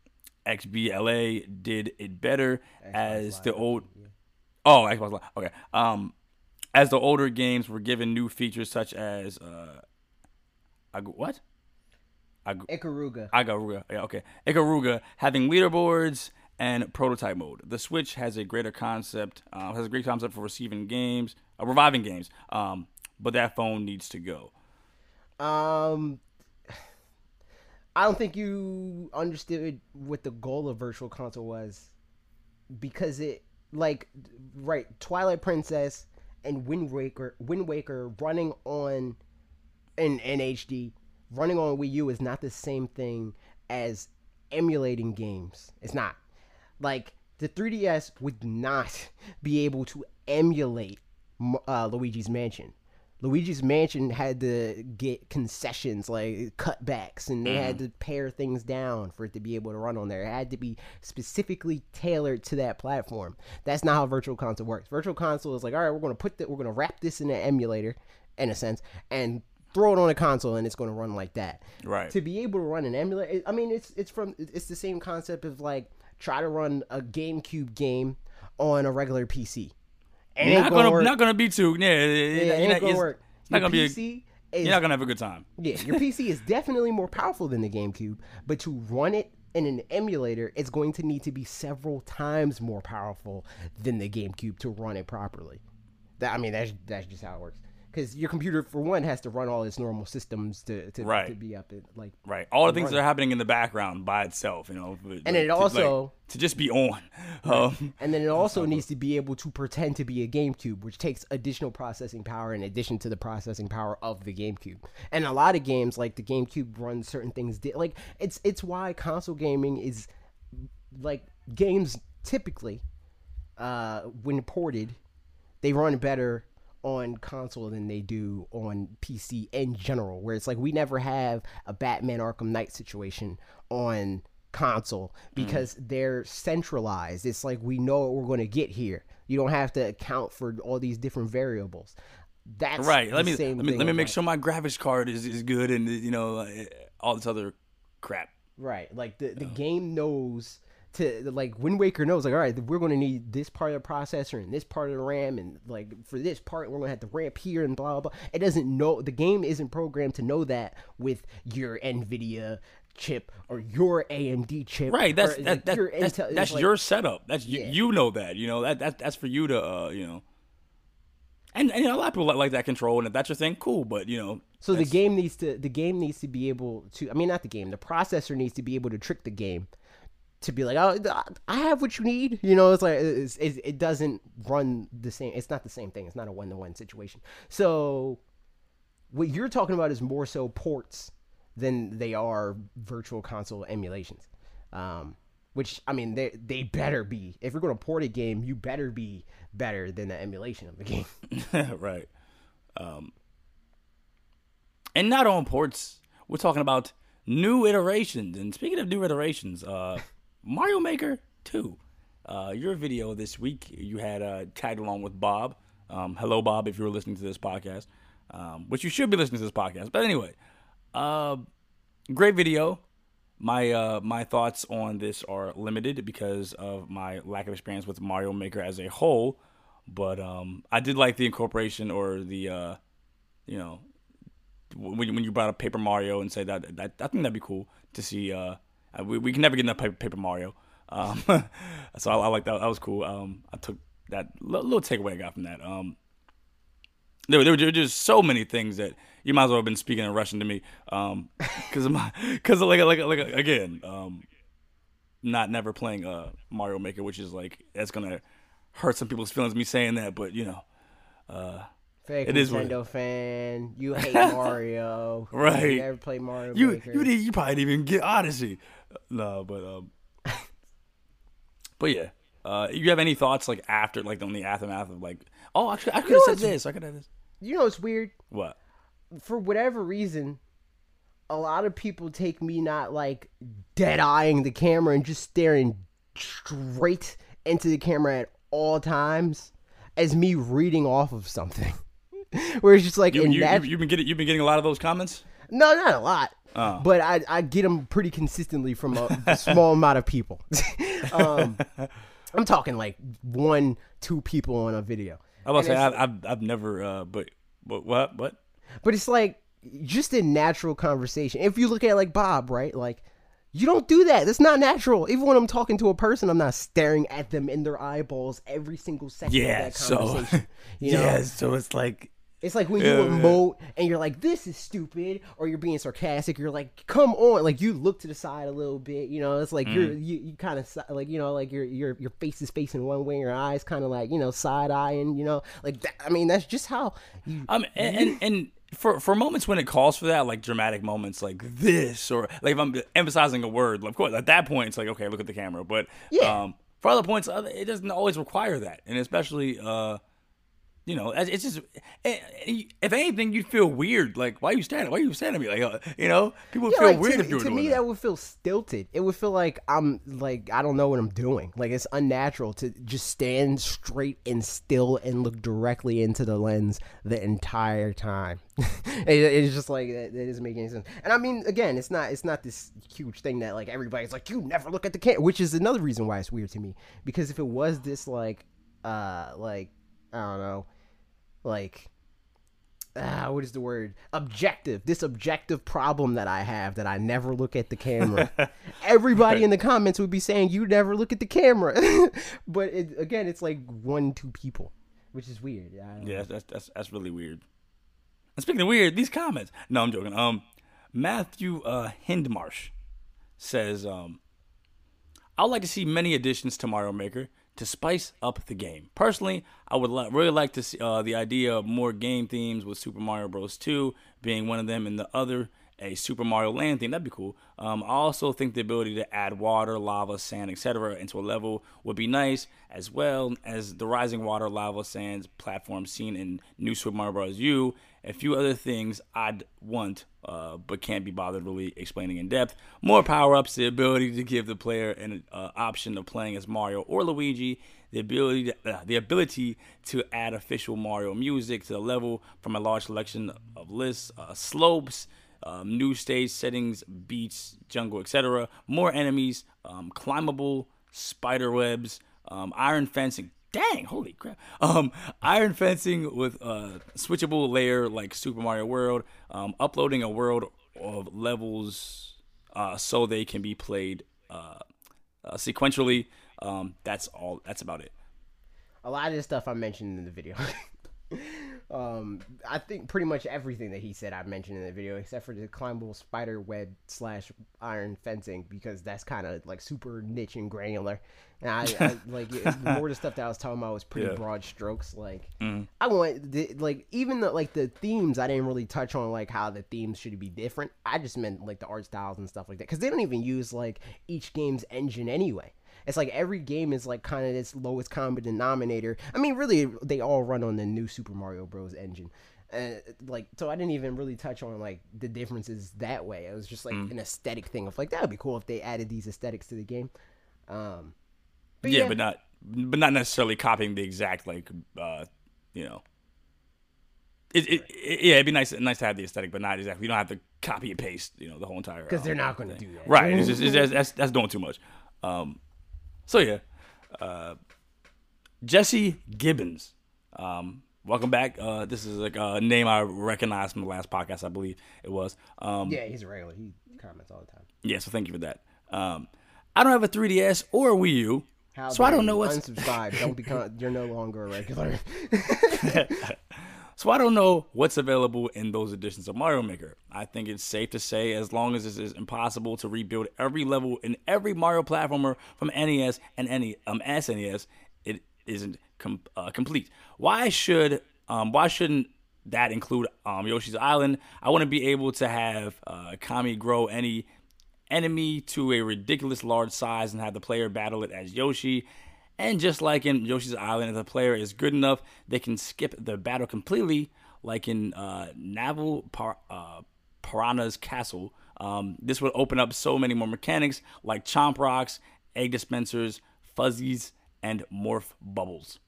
XBLA did it better as the old. Oh, Xbox Live. Okay. Um, as the older games were given new features such as uh, Ag- what? Ag- Ikaruga. Agaruga. Yeah, okay. Ikaruga having leaderboards and prototype mode. The Switch has a greater concept, uh, has a great concept for receiving games, uh, reviving games. Um, but that phone needs to go. Um, I don't think you understood what the goal of Virtual Console was, because it like right Twilight Princess and Wind Waker, Wind Waker running on in in HD, running on Wii U is not the same thing as emulating games. It's not like the 3DS would not be able to emulate uh, Luigi's Mansion. Luigi's Mansion had to get concessions like cutbacks, and they had mm-hmm. to pare things down for it to be able to run on there. It had to be specifically tailored to that platform. That's not how Virtual Console works. Virtual Console is like, all right, we're going to put that, we're going to wrap this in an emulator, in a sense, and throw it on a console, and it's going to run like that. Right. To be able to run an emulator, I mean, it's it's from it's the same concept of like try to run a GameCube game on a regular PC. It ain't Not gonna, work. not gonna be too. Yeah, Yeah, yeah, it ain't gonna work. It's not gonna be. A, is you're not gonna have a good time. yeah, your PC is definitely more powerful than the GameCube, but to run it in an emulator, it's going to need to be several times more powerful than the GameCube to run it properly. That I mean, that's that's just how it works. Because your computer, for one, has to run all its normal systems to to, Right. to be up. Like, Right. All the things that are happening in the background by itself, you know. like, And it to- also- like, to just be on. Um, and then it also needs to be able to pretend to be a GameCube, which takes additional processing power in addition to the processing power of the GameCube. And a lot of games, like the GameCube, run certain things. Di- like it's it's why console gaming is like games typically uh, when ported, they run better on console than they do on PC in general. Where it's like we never have a Batman Arkham Knight situation on console because they're centralized. It's like we know what we're going to get here. You don't have to account for all these different variables. That's right. Let me let me let me make like- sure my graphics card is, is good and you know uh, all this other crap. Right. Like the, the game knows to like Wind Waker knows like all right we're going to need this part of the processor and this part of the RAM and like for this part we're going to have to ramp here and blah blah. blah. It doesn't know the game isn't programmed to know that with your Nvidia chip or your AMD chip. Right. That's that, like, that, your that's, Intel- that's like- your setup. That's you, Yeah. you know that. You know that, that that's for you to uh you know. And, and you know, a lot of people like, like that control, and if that's your thing, cool. But you know, So the game needs to the game needs to be able to I mean not the game the processor needs to be able to trick the game to be like oh I have what you need you know it's like it's, it's, it doesn't run the same it's not the same thing it's not a one to one situation so what you're talking about is more so ports than they are virtual console emulations um, which I mean they they better be if you're going to port a game you better be better than the emulation of the game right. Um, and not on ports. We're talking about new iterations. And speaking of new iterations, uh, Mario Maker 2. Uh, your video this week, you had uh, tagged along with Bob. Um, hello, Bob, if you're listening to this podcast, um, which you should be listening to this podcast. But anyway, uh, great video. My uh, my thoughts on this are limited because of my lack of experience with Mario Maker as a whole. But um, I did like the incorporation or the uh, you know when when you brought up Paper Mario and say that, that I think that'd be cool to see. Uh, uh, we, we can never get enough Paper, Paper Mario, um, so I, I like that. That was cool. Um, I took that little, little takeaway I got from that. Um, there, were- there were just so many things that you might as well have been speaking in Russian to me, um, because of my, because like like like again, um, not never playing uh Mario Maker, which is like that's gonna hurt some people's feelings me saying that, but you know, Fake It what- Nintendo fan. You hate Mario. Right. You never played Mario you Maker. you did, you probably didn't even get Odyssey. No, but um, but yeah. Uh, you have any thoughts like after like on the aftermath of like, oh, actually, I could have said this. I could have this. You know, it's weird. What? For whatever reason, a lot of people take me not like dead eyeing the camera and just staring straight into the camera at all times as me reading off of something. Where it's just like You, in you, that you've been getting you've been getting a lot of those comments. No, not a lot. Oh. But I, I get them pretty consistently from a, a small amount of people. um, I'm talking like one, two people on a video. I was say I've, I've I've never uh but but what what But it's like just a natural conversation. If you look at like Bob, right? Like you don't do that. That's not natural. Even when I'm talking to a person, I'm not staring at them in their eyeballs every single second yeah of that so. You know? yeah so it's like It's like when Yeah, you yeah. emote and you're like, "This is stupid," or you're being sarcastic. You're like, "Come on!" Like you look to the side a little bit. You know, it's like you're Mm. you, you kind of like you know like your your your face is facing one way, and your eyes kind of like you know side eyeing. You know, like that, I mean that's just how you. Um, and, and and for for moments when it calls for that, like dramatic moments like this, or like if I'm emphasizing a word, of course, at that point it's like okay, look at the camera. But Yeah. um, for other points, it doesn't always require that, and especially uh, you know, it's it's just eh, eh, if anything, you'd feel weird. Like why are you standing? Why are you standing at me? Like uh, you know, people would Yeah, feel like, weird to, if you were to doing me that. that would feel stilted. It would feel like I'm like I don't know what I'm doing. Like it's unnatural to just stand straight and still and look directly into the lens the entire time. it, it's just like that, that doesn't make any sense. And I mean, again, it's not it's not this huge thing that like everybody's like you never look at the camera, which is another reason why it's weird to me. Because if it was this like uh like I don't know like ah, what is the word? Objective. This objective problem that I have that I never look at the camera. Everybody in the comments would be saying you never look at the camera, but it, again, it's like one, two people, which is weird. I don't know. Yeah, that's that's that's really weird. And speaking of weird, these comments. No, I'm joking. Um, Matthew uh, Hindmarsh says, um, I would like to see many additions to Mario Maker to spice up the game. Personally, I would li- really like to see uh, the idea of more game themes with Super Mario Bros. 2 being one of them and the other a Super Mario Land theme. That'd be cool. Um, I also think the ability to add water, lava, sand, etc. into a level would be nice, as well as the rising water, lava, sands platform seen in New Super Mario Bros. U. A few other things I'd want, uh, but can't be bothered really explaining in depth. More power ups, the ability to give the player an uh, option of playing as Mario or Luigi, the ability to, uh, the ability to add official Mario music to the level from a large selection of lists, uh, slopes, um, new stage settings, beats, jungle, etc. More enemies, um, climbable spider webs, um, iron fencing. Dang, holy crap! Um, iron fencing with a switchable layer like Super Mario World, um, uploading a world of levels uh, so they can be played uh, uh, sequentially. Um, that's all. That's about it. A lot of this stuff I mentioned in the video. um, I think pretty much everything that he said I mentioned in the video, except for the climbable spider web slash iron fencing, because that's kind of like super niche and granular. And I, I like it, more of the stuff that I was talking about was pretty Yeah. broad strokes. Like I want the, like even the like the themes I didn't really touch on like how the themes should be different. I just meant like the art styles and stuff like that because they don't even use like each game's engine anyway. It's like every game is like kind of this lowest common denominator. I mean, really, they all run on the new Super Mario Bros. engine. Uh, like, so I didn't even really touch on like the differences that way. It was just like an aesthetic thing of like that would be cool if they added these aesthetics to the game. Um, but yeah, yeah, but not but not necessarily copying the exact like uh you know it, it, it yeah it'd be nice nice to have the aesthetic but not exactly you don't have to copy and paste you know the whole entire because they're um, not going to do that, right it's just it's, that's that's doing too much um so yeah uh Jesse Gibbons um welcome back uh this is like a name I recognized from the last podcast I believe it was um Yeah, he's a regular. He comments all the time. yeah so thank you for that um I don't have a 3DS or a Wii U How so I don't know what's unsubscribe. don't become. You're no longer a regular. So I don't know what's available in those editions of Mario Maker. I think it's safe to say, as long as it is impossible to rebuild every level in every Mario platformer from NES and any um, SNES, it isn't com- uh, complete. Why should um, why shouldn't that include um, Yoshi's Island? I want to be able to have uh, Kami grow any enemy to a ridiculous large size and have the player battle it as Yoshi. And just like in Yoshi's Island, if the player is good enough, they can skip the battle completely, like in uh, Naval Par- uh, Piranha's Castle. Um, this would open up so many more mechanics like Chomp Rocks, Egg Dispensers, Fuzzies, and Morph Bubbles.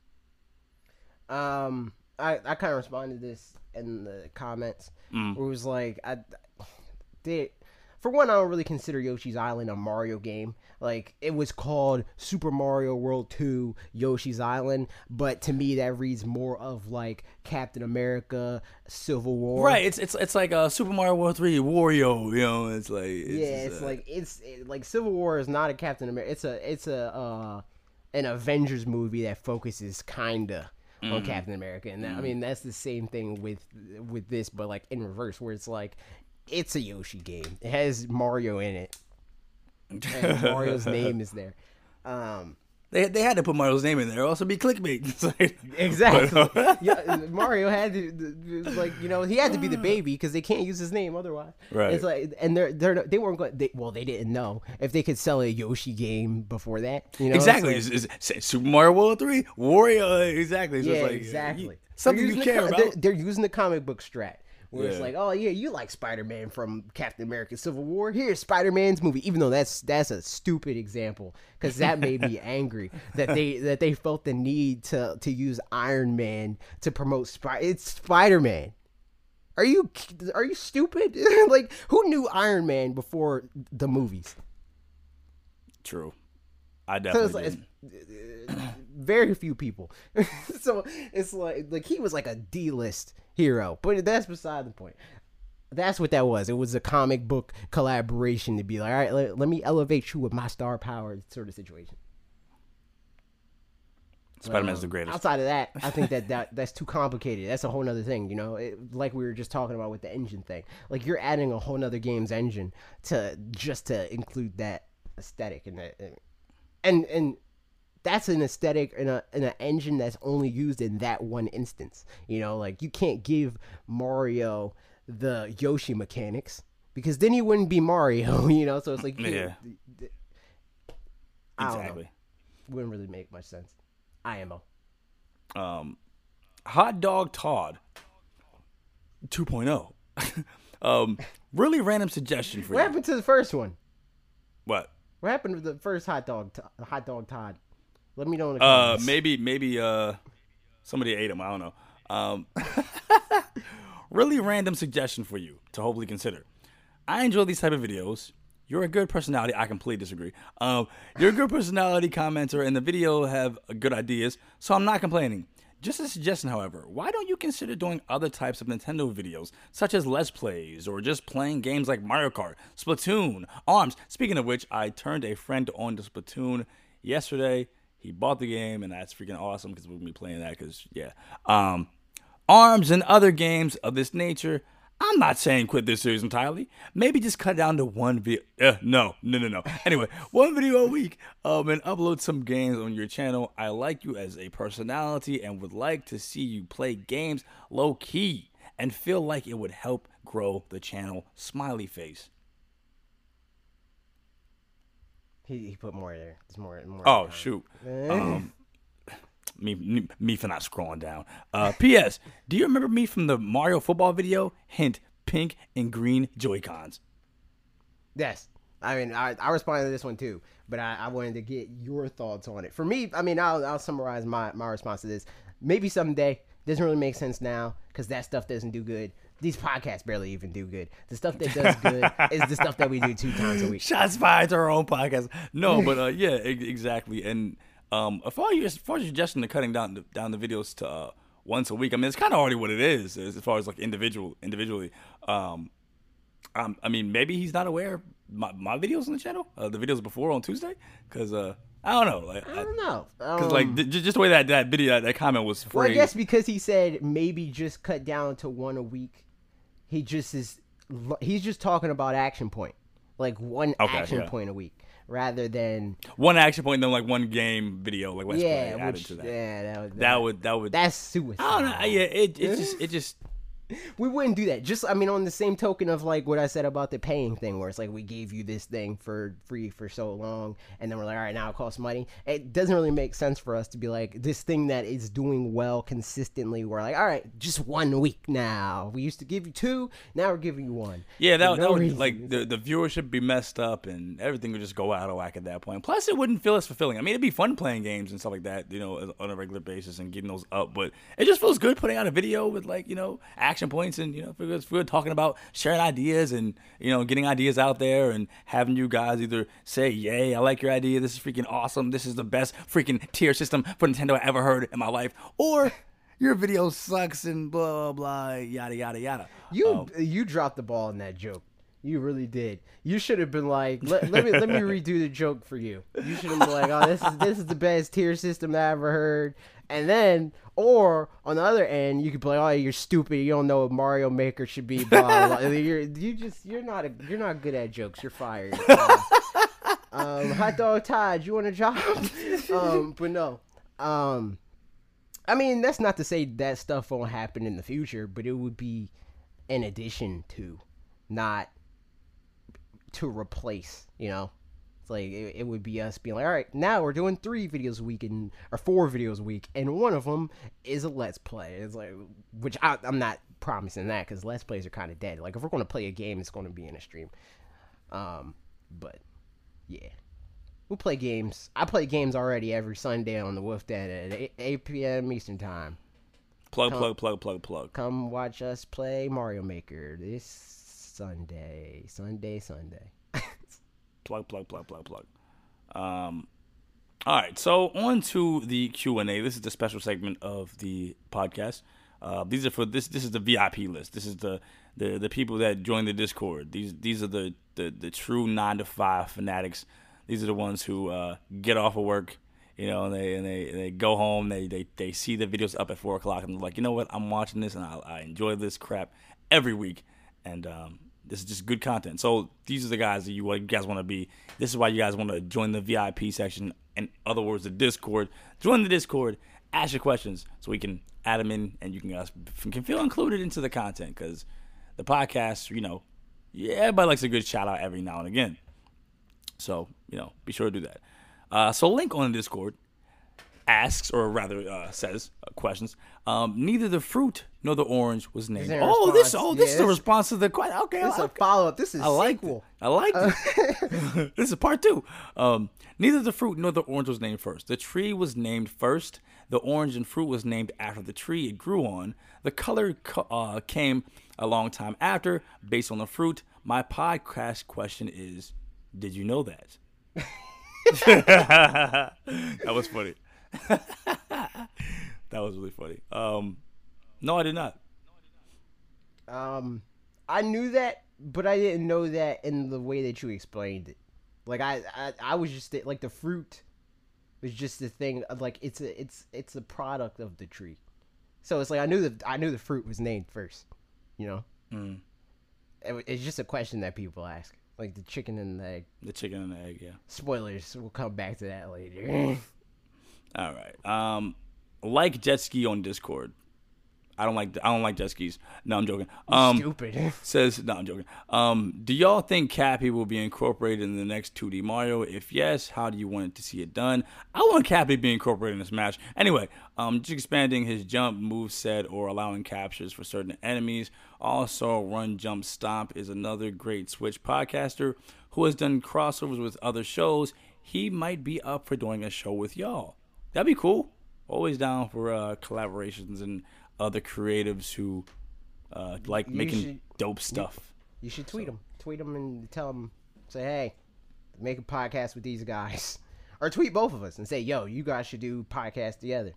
Um, I I kind of responded to this in the comments. Mm. Where it was like I did. For one, I don't really consider Yoshi's Island a Mario game. Like it was called Super Mario World 2 Yoshi's Island, but to me that reads more of like Captain America Civil War. Right. It's it's it's like a Super Mario World Three Wario. You know, it's like it's yeah, it's uh, like it's it, like Civil War is not a Captain America. It's a it's a uh, an Avengers movie that focuses kinda on Mm-hmm. Captain America, and that, I mean that's the same thing with with this, but like in reverse, where it's like it's a Yoshi game. It has Mario in it, and Mario's name is there. Um, they they had to put Mario's name in there, or else it'd also be clickbait. Like- exactly. But, uh, yeah, Mario had to like you know he had to be the baby because they can't use his name otherwise. Right. It's like and they're they're they weren't going. They, well, they didn't know if they could sell a Yoshi game before that. You know exactly. It's like- It's, it's Super Mario World Three Wario. Exactly. So yeah, like, exactly. Something you care the, about. They're, they're using the comic book strat. Where it's like, oh yeah, you like Spider Man from Captain America: Civil War. Here's Spider Man's movie. Even though that's that's a stupid example, because that made me angry that they that they felt the need to to use Iron Man to promote Spider. It's Spider Man. Are you are you stupid? like who knew Iron Man before the movies? True. I So definitely it's, like, it's uh, very few people. so it's like like he was like a D list hero, but that's beside the point. That's what that was. It was a comic book collaboration to be like, all right, let, let me elevate you with my star power sort of situation. Spider Man's Um, the greatest. Outside of that, I think that, that that's too complicated. That's a whole nother thing, you know. It, like we were just talking about with the engine thing. Like you're adding a whole nother game's engine to just to include that aesthetic and that, and and that's an aesthetic and a an engine that's only used in that one instance. You know, like you can't give Mario the Yoshi mechanics because then he wouldn't be Mario. You know, so it's like you Yeah. I don't know. Wouldn't really make much sense. IMO. Um, Hot Dog Todd 2.0. um, really random suggestion for What you. What happened to the first one? What? What happened to the first hot dog? To- hot dog Todd. Let me know in the Uh, comments. maybe maybe uh somebody ate them. I don't know. Um, really random suggestion for you to hopefully consider. I enjoy these type of videos. You're a good personality. I completely disagree. Um, you're a good personality commenter, and the video have good ideas, so I'm not complaining. Just a suggestion, however, why don't you consider doing other types of Nintendo videos, such as Let's Plays, or just playing games like Mario Kart, Splatoon, ARMS? Speaking of which, I turned a friend on to Splatoon yesterday. He bought the game, and that's freaking awesome because we're gonna be playing that. Because yeah, um, arms and other games of this nature. I'm not saying quit this series entirely. Maybe just cut down to one video. Uh, no, no, no, no. Anyway, one video a week, um, and upload some games on your channel. I like you as a personality and would like to see you play games low key and feel like it would help grow the channel. Smiley face. He, he put more there. There's more. more Oh shoot. Um, me, me, me for not scrolling down. Uh, P.S. Do you remember me from the Mario football video? Hint: pink and green Joy Cons. Yes. I mean, I, I responded to this one too, but I, I wanted to get your thoughts on it. For me, I mean, I'll, I'll summarize my, my response to this. Maybe someday. Doesn't really make sense now because that stuff doesn't do good. These podcasts barely even do good. The stuff that does good is the stuff that we do two times a week. Shots fired to our own podcast. No, but uh, yeah, e- exactly. And um, as far as you, as far as your suggestion to cutting down the, down the videos to uh, once a week, I mean, it's kind of already what it is as far as like individual individually. Um, um, I mean, maybe he's not aware of my, my videos on the channel, uh, the videos before on Tuesday, because uh, I don't know, like, I don't know. because Um, like th- just the way that that video that, that comment was framed. Well, I guess because he said maybe just cut down to one a week. He just is. He's just talking about action point, like one Okay, action yeah. point a week, rather than one action point, then like one game video, like let's yeah, play added which to that. yeah, that would That would that would. that's suicide. I don't know. Yeah, it it just it just we wouldn't do that. Just I mean, on the same token of like what I said about the paying thing, where it's like we gave you this thing for free for so long, and then we're like, all right, now it costs money. It doesn't really make sense for us to be like this thing that is doing well consistently. We're like, all right, just one week now. We used to give you two, now we're giving you one. Yeah, that, For that would reason. like the the viewership be messed up and everything would just go out of whack at that point. Plus, it wouldn't feel as fulfilling. I mean, it'd be fun playing games and stuff like that, you know, on a regular basis and getting those up. But it just feels good putting out a video with like you know action action points, and you know, if we're, if we're talking about sharing ideas and you know, getting ideas out there, and having you guys either say, "Yay, I like your idea. This is freaking awesome. This is the best freaking tier system for Nintendo I ever heard in my life," or your video sucks and blah blah blah yada yada yada. You Um, you dropped the ball in that joke. You really did. You should have been like, let, let me let me redo the joke for you. You should have been like, oh, this is this is the best tier system I ever heard. And then, or on the other end, you could like, oh, you're stupid. You don't know what Mario Maker should be. Blah blah. You're you just you're not a, you're not good at jokes. You're fired. Uh, um, hot dog Todd, you want a job? um, but no. Um, I mean, that's not to say that stuff won't happen in the future, but it would be in addition to, not to replace. You know, it's like it, it would be us being like, all right, now we're doing three videos a week and or four videos a week, and one of them is a let's play. It's like, which I, I'm not promising that because let's plays are kind of dead. Like if we're going to play a game, it's going to be in a stream. Um, but yeah. We'll play games. I play games already every Sunday on the Wolf Den at 8, 8 p.m. Eastern Time. plug plug plug plug plug. Come watch us play Mario Maker this Sunday. Sunday, Sunday. Plug plug plug plug plug. Um all right so on to the q&a this is the special segment of the podcast. Uh, these are for this this is the vip list. This is the the, the people that join the discord. These these are the the, the true nine to five fanatics. These are the ones who uh, get off of work you know and they and they, and they go home. They, they they see the videos up at four o'clock and they're like you know what? I'm watching this and i, I enjoy this crap every week. And um, this is just good content. So these are the guys that you, guys want to be. This is why you guys want to join the VIP section. In other words, the Discord. Join the Discord. Ask your questions so we can add them in, and you can guys can feel included into the content because the podcast, you know, yeah, everybody likes a good shout out every now and again. So you know, be sure to do that. Uh, so link on the Discord asks, or rather uh, says, uh, questions. Um, neither the fruit nor the orange was named. Oh, this oh this Yeah, is the response to the question. Okay, This is a follow up. This is I like sequel. it. I like it. this is part two. Um, neither the fruit nor the orange was named first. The tree was named first. The orange and fruit was named after the tree it grew on. The color co- uh, came a long time after, based on the fruit. My podcast question is: Did you know that? that was funny. that was really funny. Um, no, I did not. Um, I knew that, but I didn't know that in the way that you explained it. Like I, I, I was just like the fruit was just the thing. Of, like it's a, it's, it's a product of the tree. So it's like I knew that I knew the fruit was named first. You know, Mm. It- it's just a question that people ask, like the chicken and the egg. The chicken and the egg, yeah. Spoilers. We'll come back to that later. All right. Um, like jet ski on Discord. I don't like I don't like jet skis. No, I'm joking. Um, Stupid. says no, I'm joking. Um, do y'all think Cappy will be incorporated in the next 2D Mario? If yes, how do you want it to see it done? I want Cappy to be incorporated in this match. Anyway, um, just expanding his jump move set or allowing captures for certain enemies. Also, Run Jump Stomp is another great Switch podcaster who has done crossovers with other shows. He might be up for doing a show with y'all. That'd be cool. Always down for uh, collaborations and other creatives who uh, like You making should- dope stuff. You should tweet them. Tweet them and tell them, say, hey, make a podcast with these guys. Or tweet both of us and say, yo, you guys should do podcast together.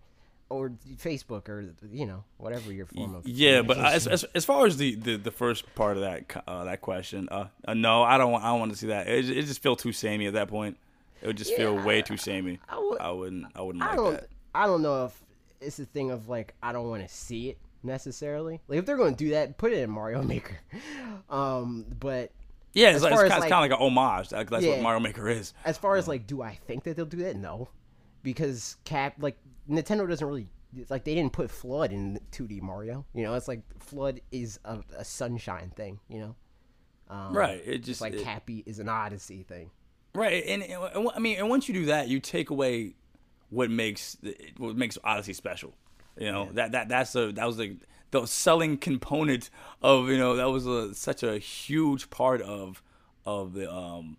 Or Facebook or, you know, whatever your form of. Yeah, but as, as as far as the, the, the first part of that uh, that question, uh, uh, no, I don't want I don't want to see that. It, it just feel too samey at that point. It would just feel Yeah, way too samey. I would- I wouldn't I wouldn't I like don't, that. I don't know if it's a thing of like, I don't want to see it necessarily. Like, if they're going to do that, put it in Mario Maker. um, but Yeah, it's, like, it's, as, kind, of like an homage. Like, that's Yeah. what Mario Maker is. as far as like do i think that they'll do that no because cap like nintendo doesn't really like they didn't put FLUDD in 2d mario you know it's like FLUDD is a, a sunshine thing you know um, Right. It just just like it- cappy is an odyssey thing Right, and, and I mean, and once you do that, you take away what makes what makes Odyssey special. You know that that that's the that was the the selling component of you know that was a, such a huge part of of the um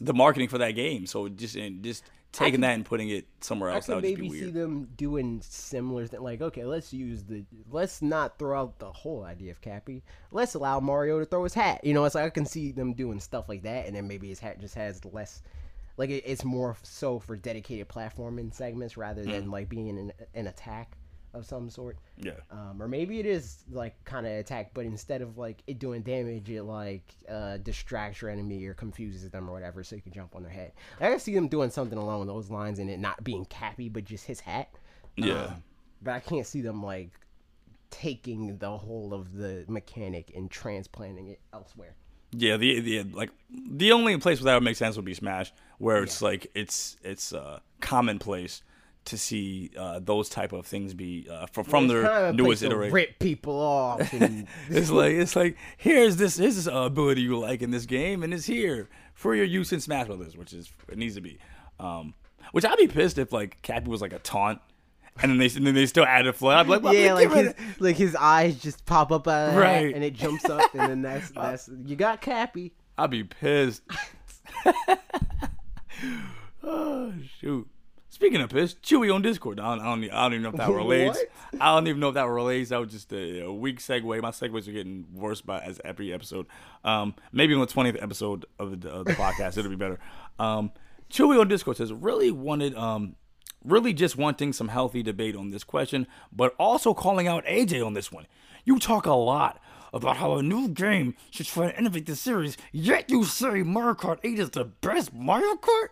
the marketing for that game. So just and just taking that and putting it somewhere I else. That could would just be maybe see them doing similar thing. Like, okay, let's use the let's not throw out the whole idea of Cappy. Let's allow Mario to throw his hat. You know, it's like I can see them doing stuff like that, and then maybe his hat just has less. Like it, it's more so for dedicated platforming segments rather Mm. than like being an, an attack of some sort. Yeah. Um, or maybe it is like kind of attack, but instead of like it doing damage, it like uh, distracts your enemy or confuses them or whatever, so you can jump on their head. I can see them doing something along those lines, and it not being Cappy, but just his hat. Yeah. Um, but I can't see them like taking the whole of the mechanic and transplanting it elsewhere. Yeah, the, the like the only place where that would make sense would be Smash, where it's like it's it's uh, commonplace to see uh, those type of things be uh, from from It's their newest iteration. rip people off. And, It's like it's like here's this here's this uh, ability you like in this game, and it's here for your use in Smash Brothers, which is it needs to be. Um, which I'd be pissed if like Cappy was like a taunt, and then they and then they still add a. I'd be like, well, yeah, like his like his eyes just pop up out of Right. and it jumps up, and then that's that's you got Cappy. I'd be pissed. oh shoot. Speaking of piss, Chewy on Discord. I don't, I don't, I don't even know if that relates. I don't even know if that relates. That was just a, a weak segue. My segues are getting worse by as every episode. Um, maybe on the twentieth episode of the, of the podcast, it'll be better. Um, Chewy on Discord says really wanted, um, really just wanting some healthy debate on this question, but also calling out AJ on this one. You talk a lot about how a new game should try to innovate the series, yet you say Mario Kart 8 is the best Mario Kart?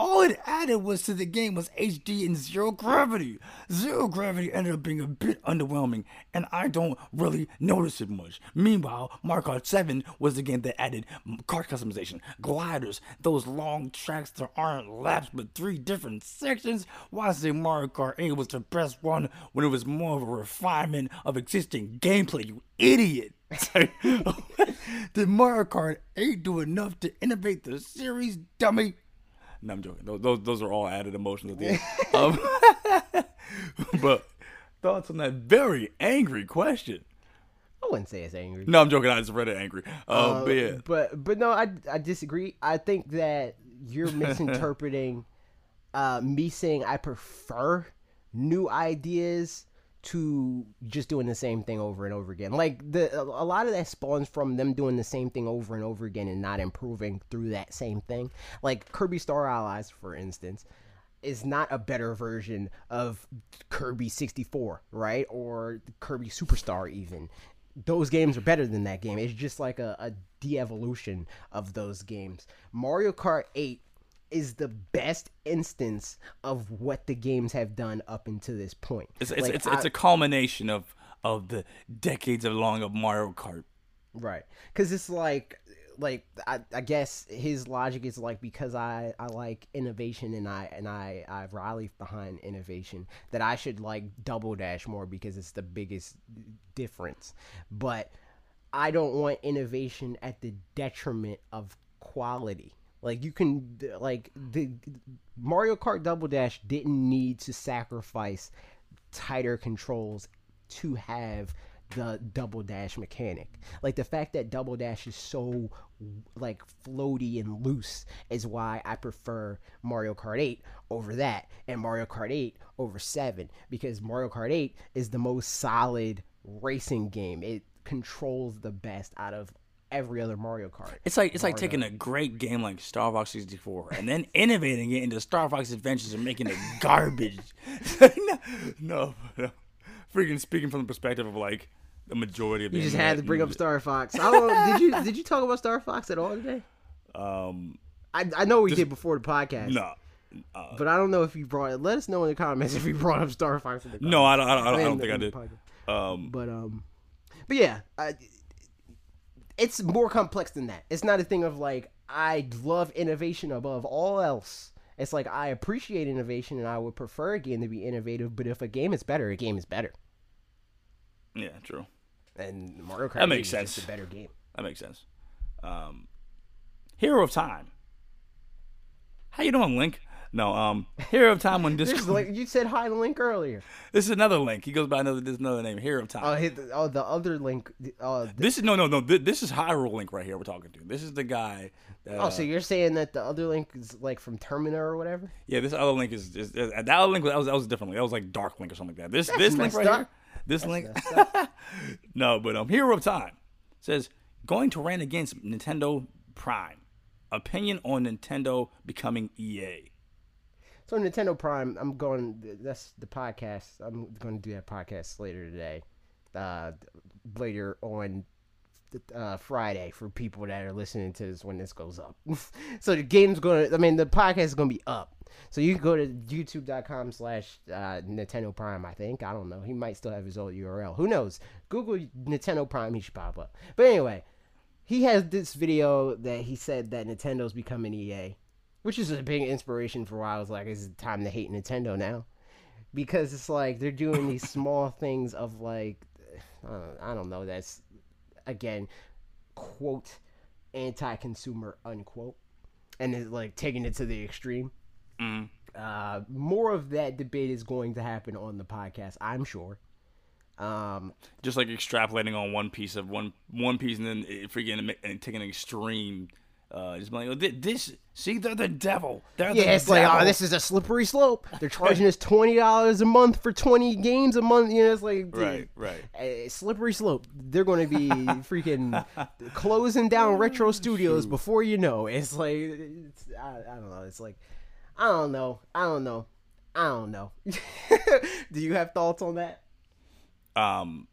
All it added was to the game was HD and zero gravity. Zero gravity ended up being a bit underwhelming, and I don't really notice it much. Meanwhile, Mario Kart 7 was the game that added kart customization, gliders, those long tracks that aren't laps but three different sections. Why say Mario Kart 8 was the best one when it was more of a refinement of existing gameplay, you idiot? Did Mario Kart 8 do enough to innovate the series, dummy? No, I'm joking. Those, those, those are all added emotions at the end. um, but thoughts on that very angry question? I wouldn't say it's angry. No, I'm joking. I just read it angry. Um, Uh, but yeah, but but no, I I disagree. I think that you're misinterpreting uh, me saying I prefer new ideas to just doing the same thing over and over again. Like the a lot of that spawns from them doing the same thing over and over again and not improving through that same thing. Like Kirby Star Allies, for instance. Is not a better version of Kirby 64, right? Or Kirby Superstar, even those games are better than that game. It's just like a, a de-evolution of those games. Mario Kart 8 is the best instance of what the games have done up until this point. it's it's Like, it's, it's I- a culmination of of the decades of long of Mario Kart. right because it's like like I, I guess his logic is like because I, I like innovation and I and I I rally behind innovation that I should like double dash more because it's the biggest difference. But I don't want innovation at the detriment of quality. Like you can like the Mario Kart Double Dash didn't need to sacrifice tighter controls to have the double dash mechanic. Like the fact that double dash is so like floaty and loose is why I prefer Mario Kart 8 over that and Mario Kart 8 over 7 because Mario Kart 8 is the most solid racing game. It controls the best out of every other Mario Kart. It's like it's like taking a great game like Star Fox 64 and then innovating it into Star Fox Adventures and making it garbage. no, no, no. Freaking speaking from the perspective of like the majority of the You just had to bring up Star Fox. I don't know, did you did you talk about Star Fox at all today? Um, I, I know we did before the podcast. no, But I don't know if you brought it. Let us know in the comments if you brought up Star Fox in the no, I don't. I don't, I don't, I don't think I did. Um, But um, but yeah, I, it's more complex than that. It's not a thing of like I love innovation above all else. It's like I appreciate innovation and I would prefer a game to be innovative. But if a game is better, a game is better. yeah, true. And Mario Kart That 8 makes is sense. just a better game. That makes sense. Um, Hero of Time. How you doing, Link? No, um, Hero of Time on Discord. like you said hi to link earlier. this is another link. He goes by another. This is another name. Hero of Time. Oh, hit the, oh, the other link. Uh, th- this is no, no, no. Th- this is Hyrule Link right here. We're talking to. This is the guy. That, oh, so you're saying that the other link is like from Terminator or whatever? Yeah, this other link is, is, is that other link that was that was a different link. That was like Dark Link or something like that. This this link right up. here. This link. no, but um, Hero of Time says going to rant against Nintendo Prime. Opinion on Nintendo becoming EA. So Nintendo Prime, I'm going. That's the podcast. I'm going to do that podcast later today. Uh, later on uh, Friday for people that are listening to this when this goes up. so the game's going to. I mean, the podcast is going to be up. So you can go to youtube.com slash uh, Nintendo Prime, I think. I don't know. He might still have his old URL. Who knows? Google Nintendo Prime, he should pop up. But anyway, he has this video that he said that Nintendo's becoming EA, which is a big inspiration for why I was like, it's time to hate Nintendo now. Because it's like they're doing these small things of like, uh, I don't know, that's, again, quote, anti consumer, unquote. And it's like taking it to the extreme. Mm. Uh, more of that debate is going to happen on the podcast, I'm sure. Um, Just like extrapolating on one piece of one one piece and then freaking and taking an extreme. Uh, just like, oh, this, see, they're the devil. They're yeah, the it's like, devil. oh, this is a slippery slope. They're charging us twenty dollars a month for twenty games a month. You know, it's like, Right, right. a slippery slope. They're going to be freaking closing down retro studios before you know. It's like, it's, I, I don't know. It's like, I don't know. I don't know. I don't know. Do you have thoughts on that? um,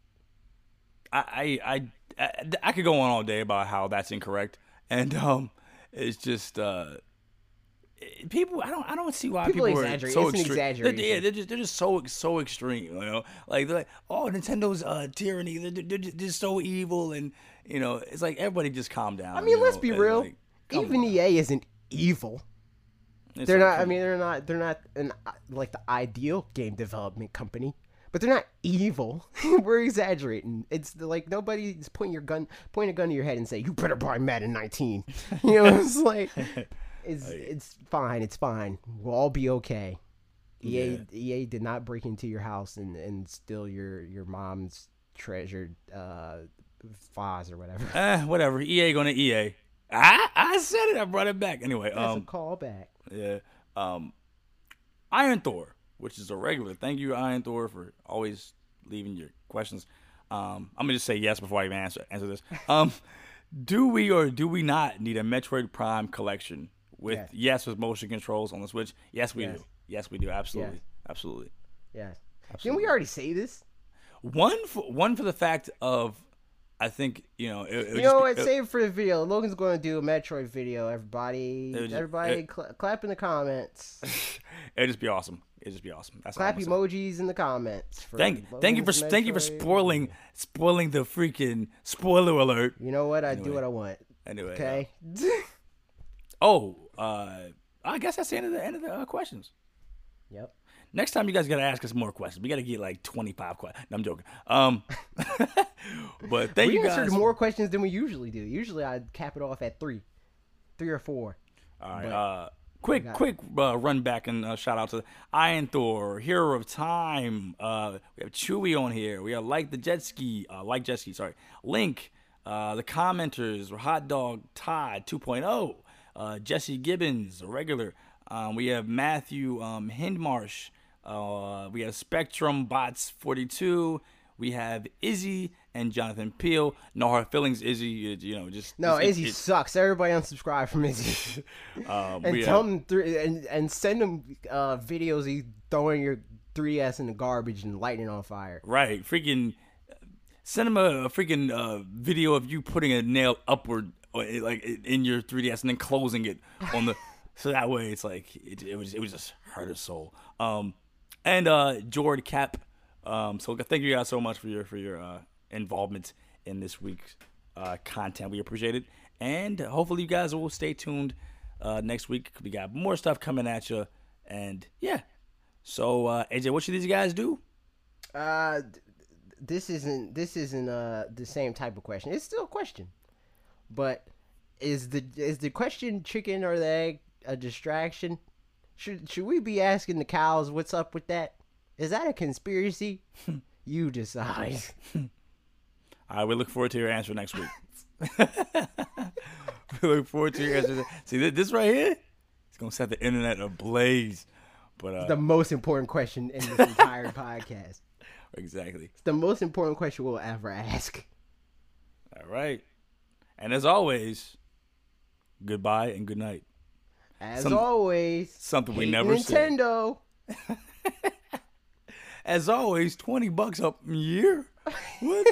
I, I, I, I, I could go on all day about how that's incorrect, and um, it's just uh, people. I don't, I don't see why People people, exaggerate. are so It's an extreme. They're, yeah, they're just, they're just so, so extreme. You know, like they're like, oh, Nintendo's uh, tyranny. They're, they're, they're just so evil, and you know, it's like everybody just calm down. I mean, let's know, be and, real. like, Even on. EA isn't evil. It's They're not. I mean, they're not. They're not an uh, like the ideal game development company, but they're not evil. We're exaggerating. It's like nobody's pointing your gun, point a gun to your head and say you better buy Madden 19. You know, it's like it's it's fine. It's fine. We'll all be okay. EA EA did not break into your house and and steal your your mom's treasured uh vase or whatever. Eh, whatever. EA going to EA. I, I said it. I brought it back. Anyway, That's um, a callback. Yeah. Um, Iron Thor, which is a regular. Thank you, Iron Thor, for always leaving your questions. Um, I'm gonna just say yes before I even answer answer this. Um, do we or do we not need a Metroid Prime collection with Yes. yes, with motion controls on the Switch? Yes, we Yes. do. Yes, we do. Absolutely, Yes. absolutely. Yes. Didn't we already say this? One for one for the fact of, I think you know. It, it You know what? Save it for the video. Logan's going to do a Metroid video. Everybody, just- everybody, cla clap in the comments. It'd just be awesome. It'd just be awesome. That's clap emojis in the comments. For Thank, thank you for thank you for spoiling spoiling the freaking spoiler alert. You know what? I do what I want. Anyway, Okay. oh, uh, I guess that's the end of the end of the uh, questions. yep. Next time, you guys got to ask us more questions. We got to get like twenty five questions. No, I'm joking. Um, but thank We you guys. answered more questions than we usually do. Usually, I cap it off at three, three or four. All right. But- Uh, quick, quick uh, run back and uh, shout out to Iron Thor, Hero of Time. Uh, we have Chewy on here. We have like the jet ski, uh, like jet ski. Sorry, Link. Uh, the commenters, Hot Dog Todd 2.0, uh, Jesse Gibbons, a regular. Um, we have Matthew um, Hindmarsh. Uh, we have Spectrum Bots 42. We have Izzy and Jonathan Peel. No hard feelings, Izzy. it- You know, just No, it's- Izzy sucks. Everybody unsubscribe from Izzy. um, and tell have- him three and, and send him uh, videos he throwing your 3ds in the garbage and lighting it on fire. Right, freaking send him a, a freaking uh, video of you putting a nail upward, uh, like in your 3ds, and then closing it on the. so that way, it's like it, it was it was just hurt his soul. Um, and uh, Jord Cap. Um, so thank you guys so much for your for your uh, involvement in this week's uh, content. We appreciate it, and hopefully you guys will stay tuned uh, next week. We got more stuff coming at you, and yeah. So uh, AJ, what should these guys do? Uh, this isn't this isn't uh the same type of question. It's still a question, but is the is the question chicken or the egg a distraction? Should should we be asking the cows what's up with that? Is that a conspiracy? you decide. All right, we look forward to your answer next week. we look forward to your answer. See thi- this right here? It's gonna set the internet ablaze. But uh, the most important question in this entire podcast. exactly. It's the most important question we'll ever ask. All right. And as always, goodbye and good night. As Some- always, Something we never said. Nintendo. As always, twenty bucks up a year. What?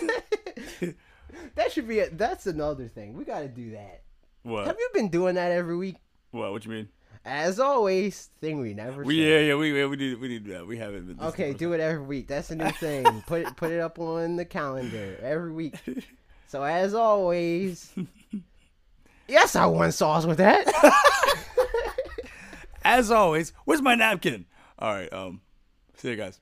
the- That should be it. That's another thing. We got to do that. what? Have you been doing that every week? What? What you mean? As always, thing we never We yeah yeah we yeah, we need we need that. We haven't been. Okay, do it every week. That's a new thing. put it put it up on the calendar every week. So as always, yes, I want sauce with that. As always, where's my napkin? All right. Um. See you guys.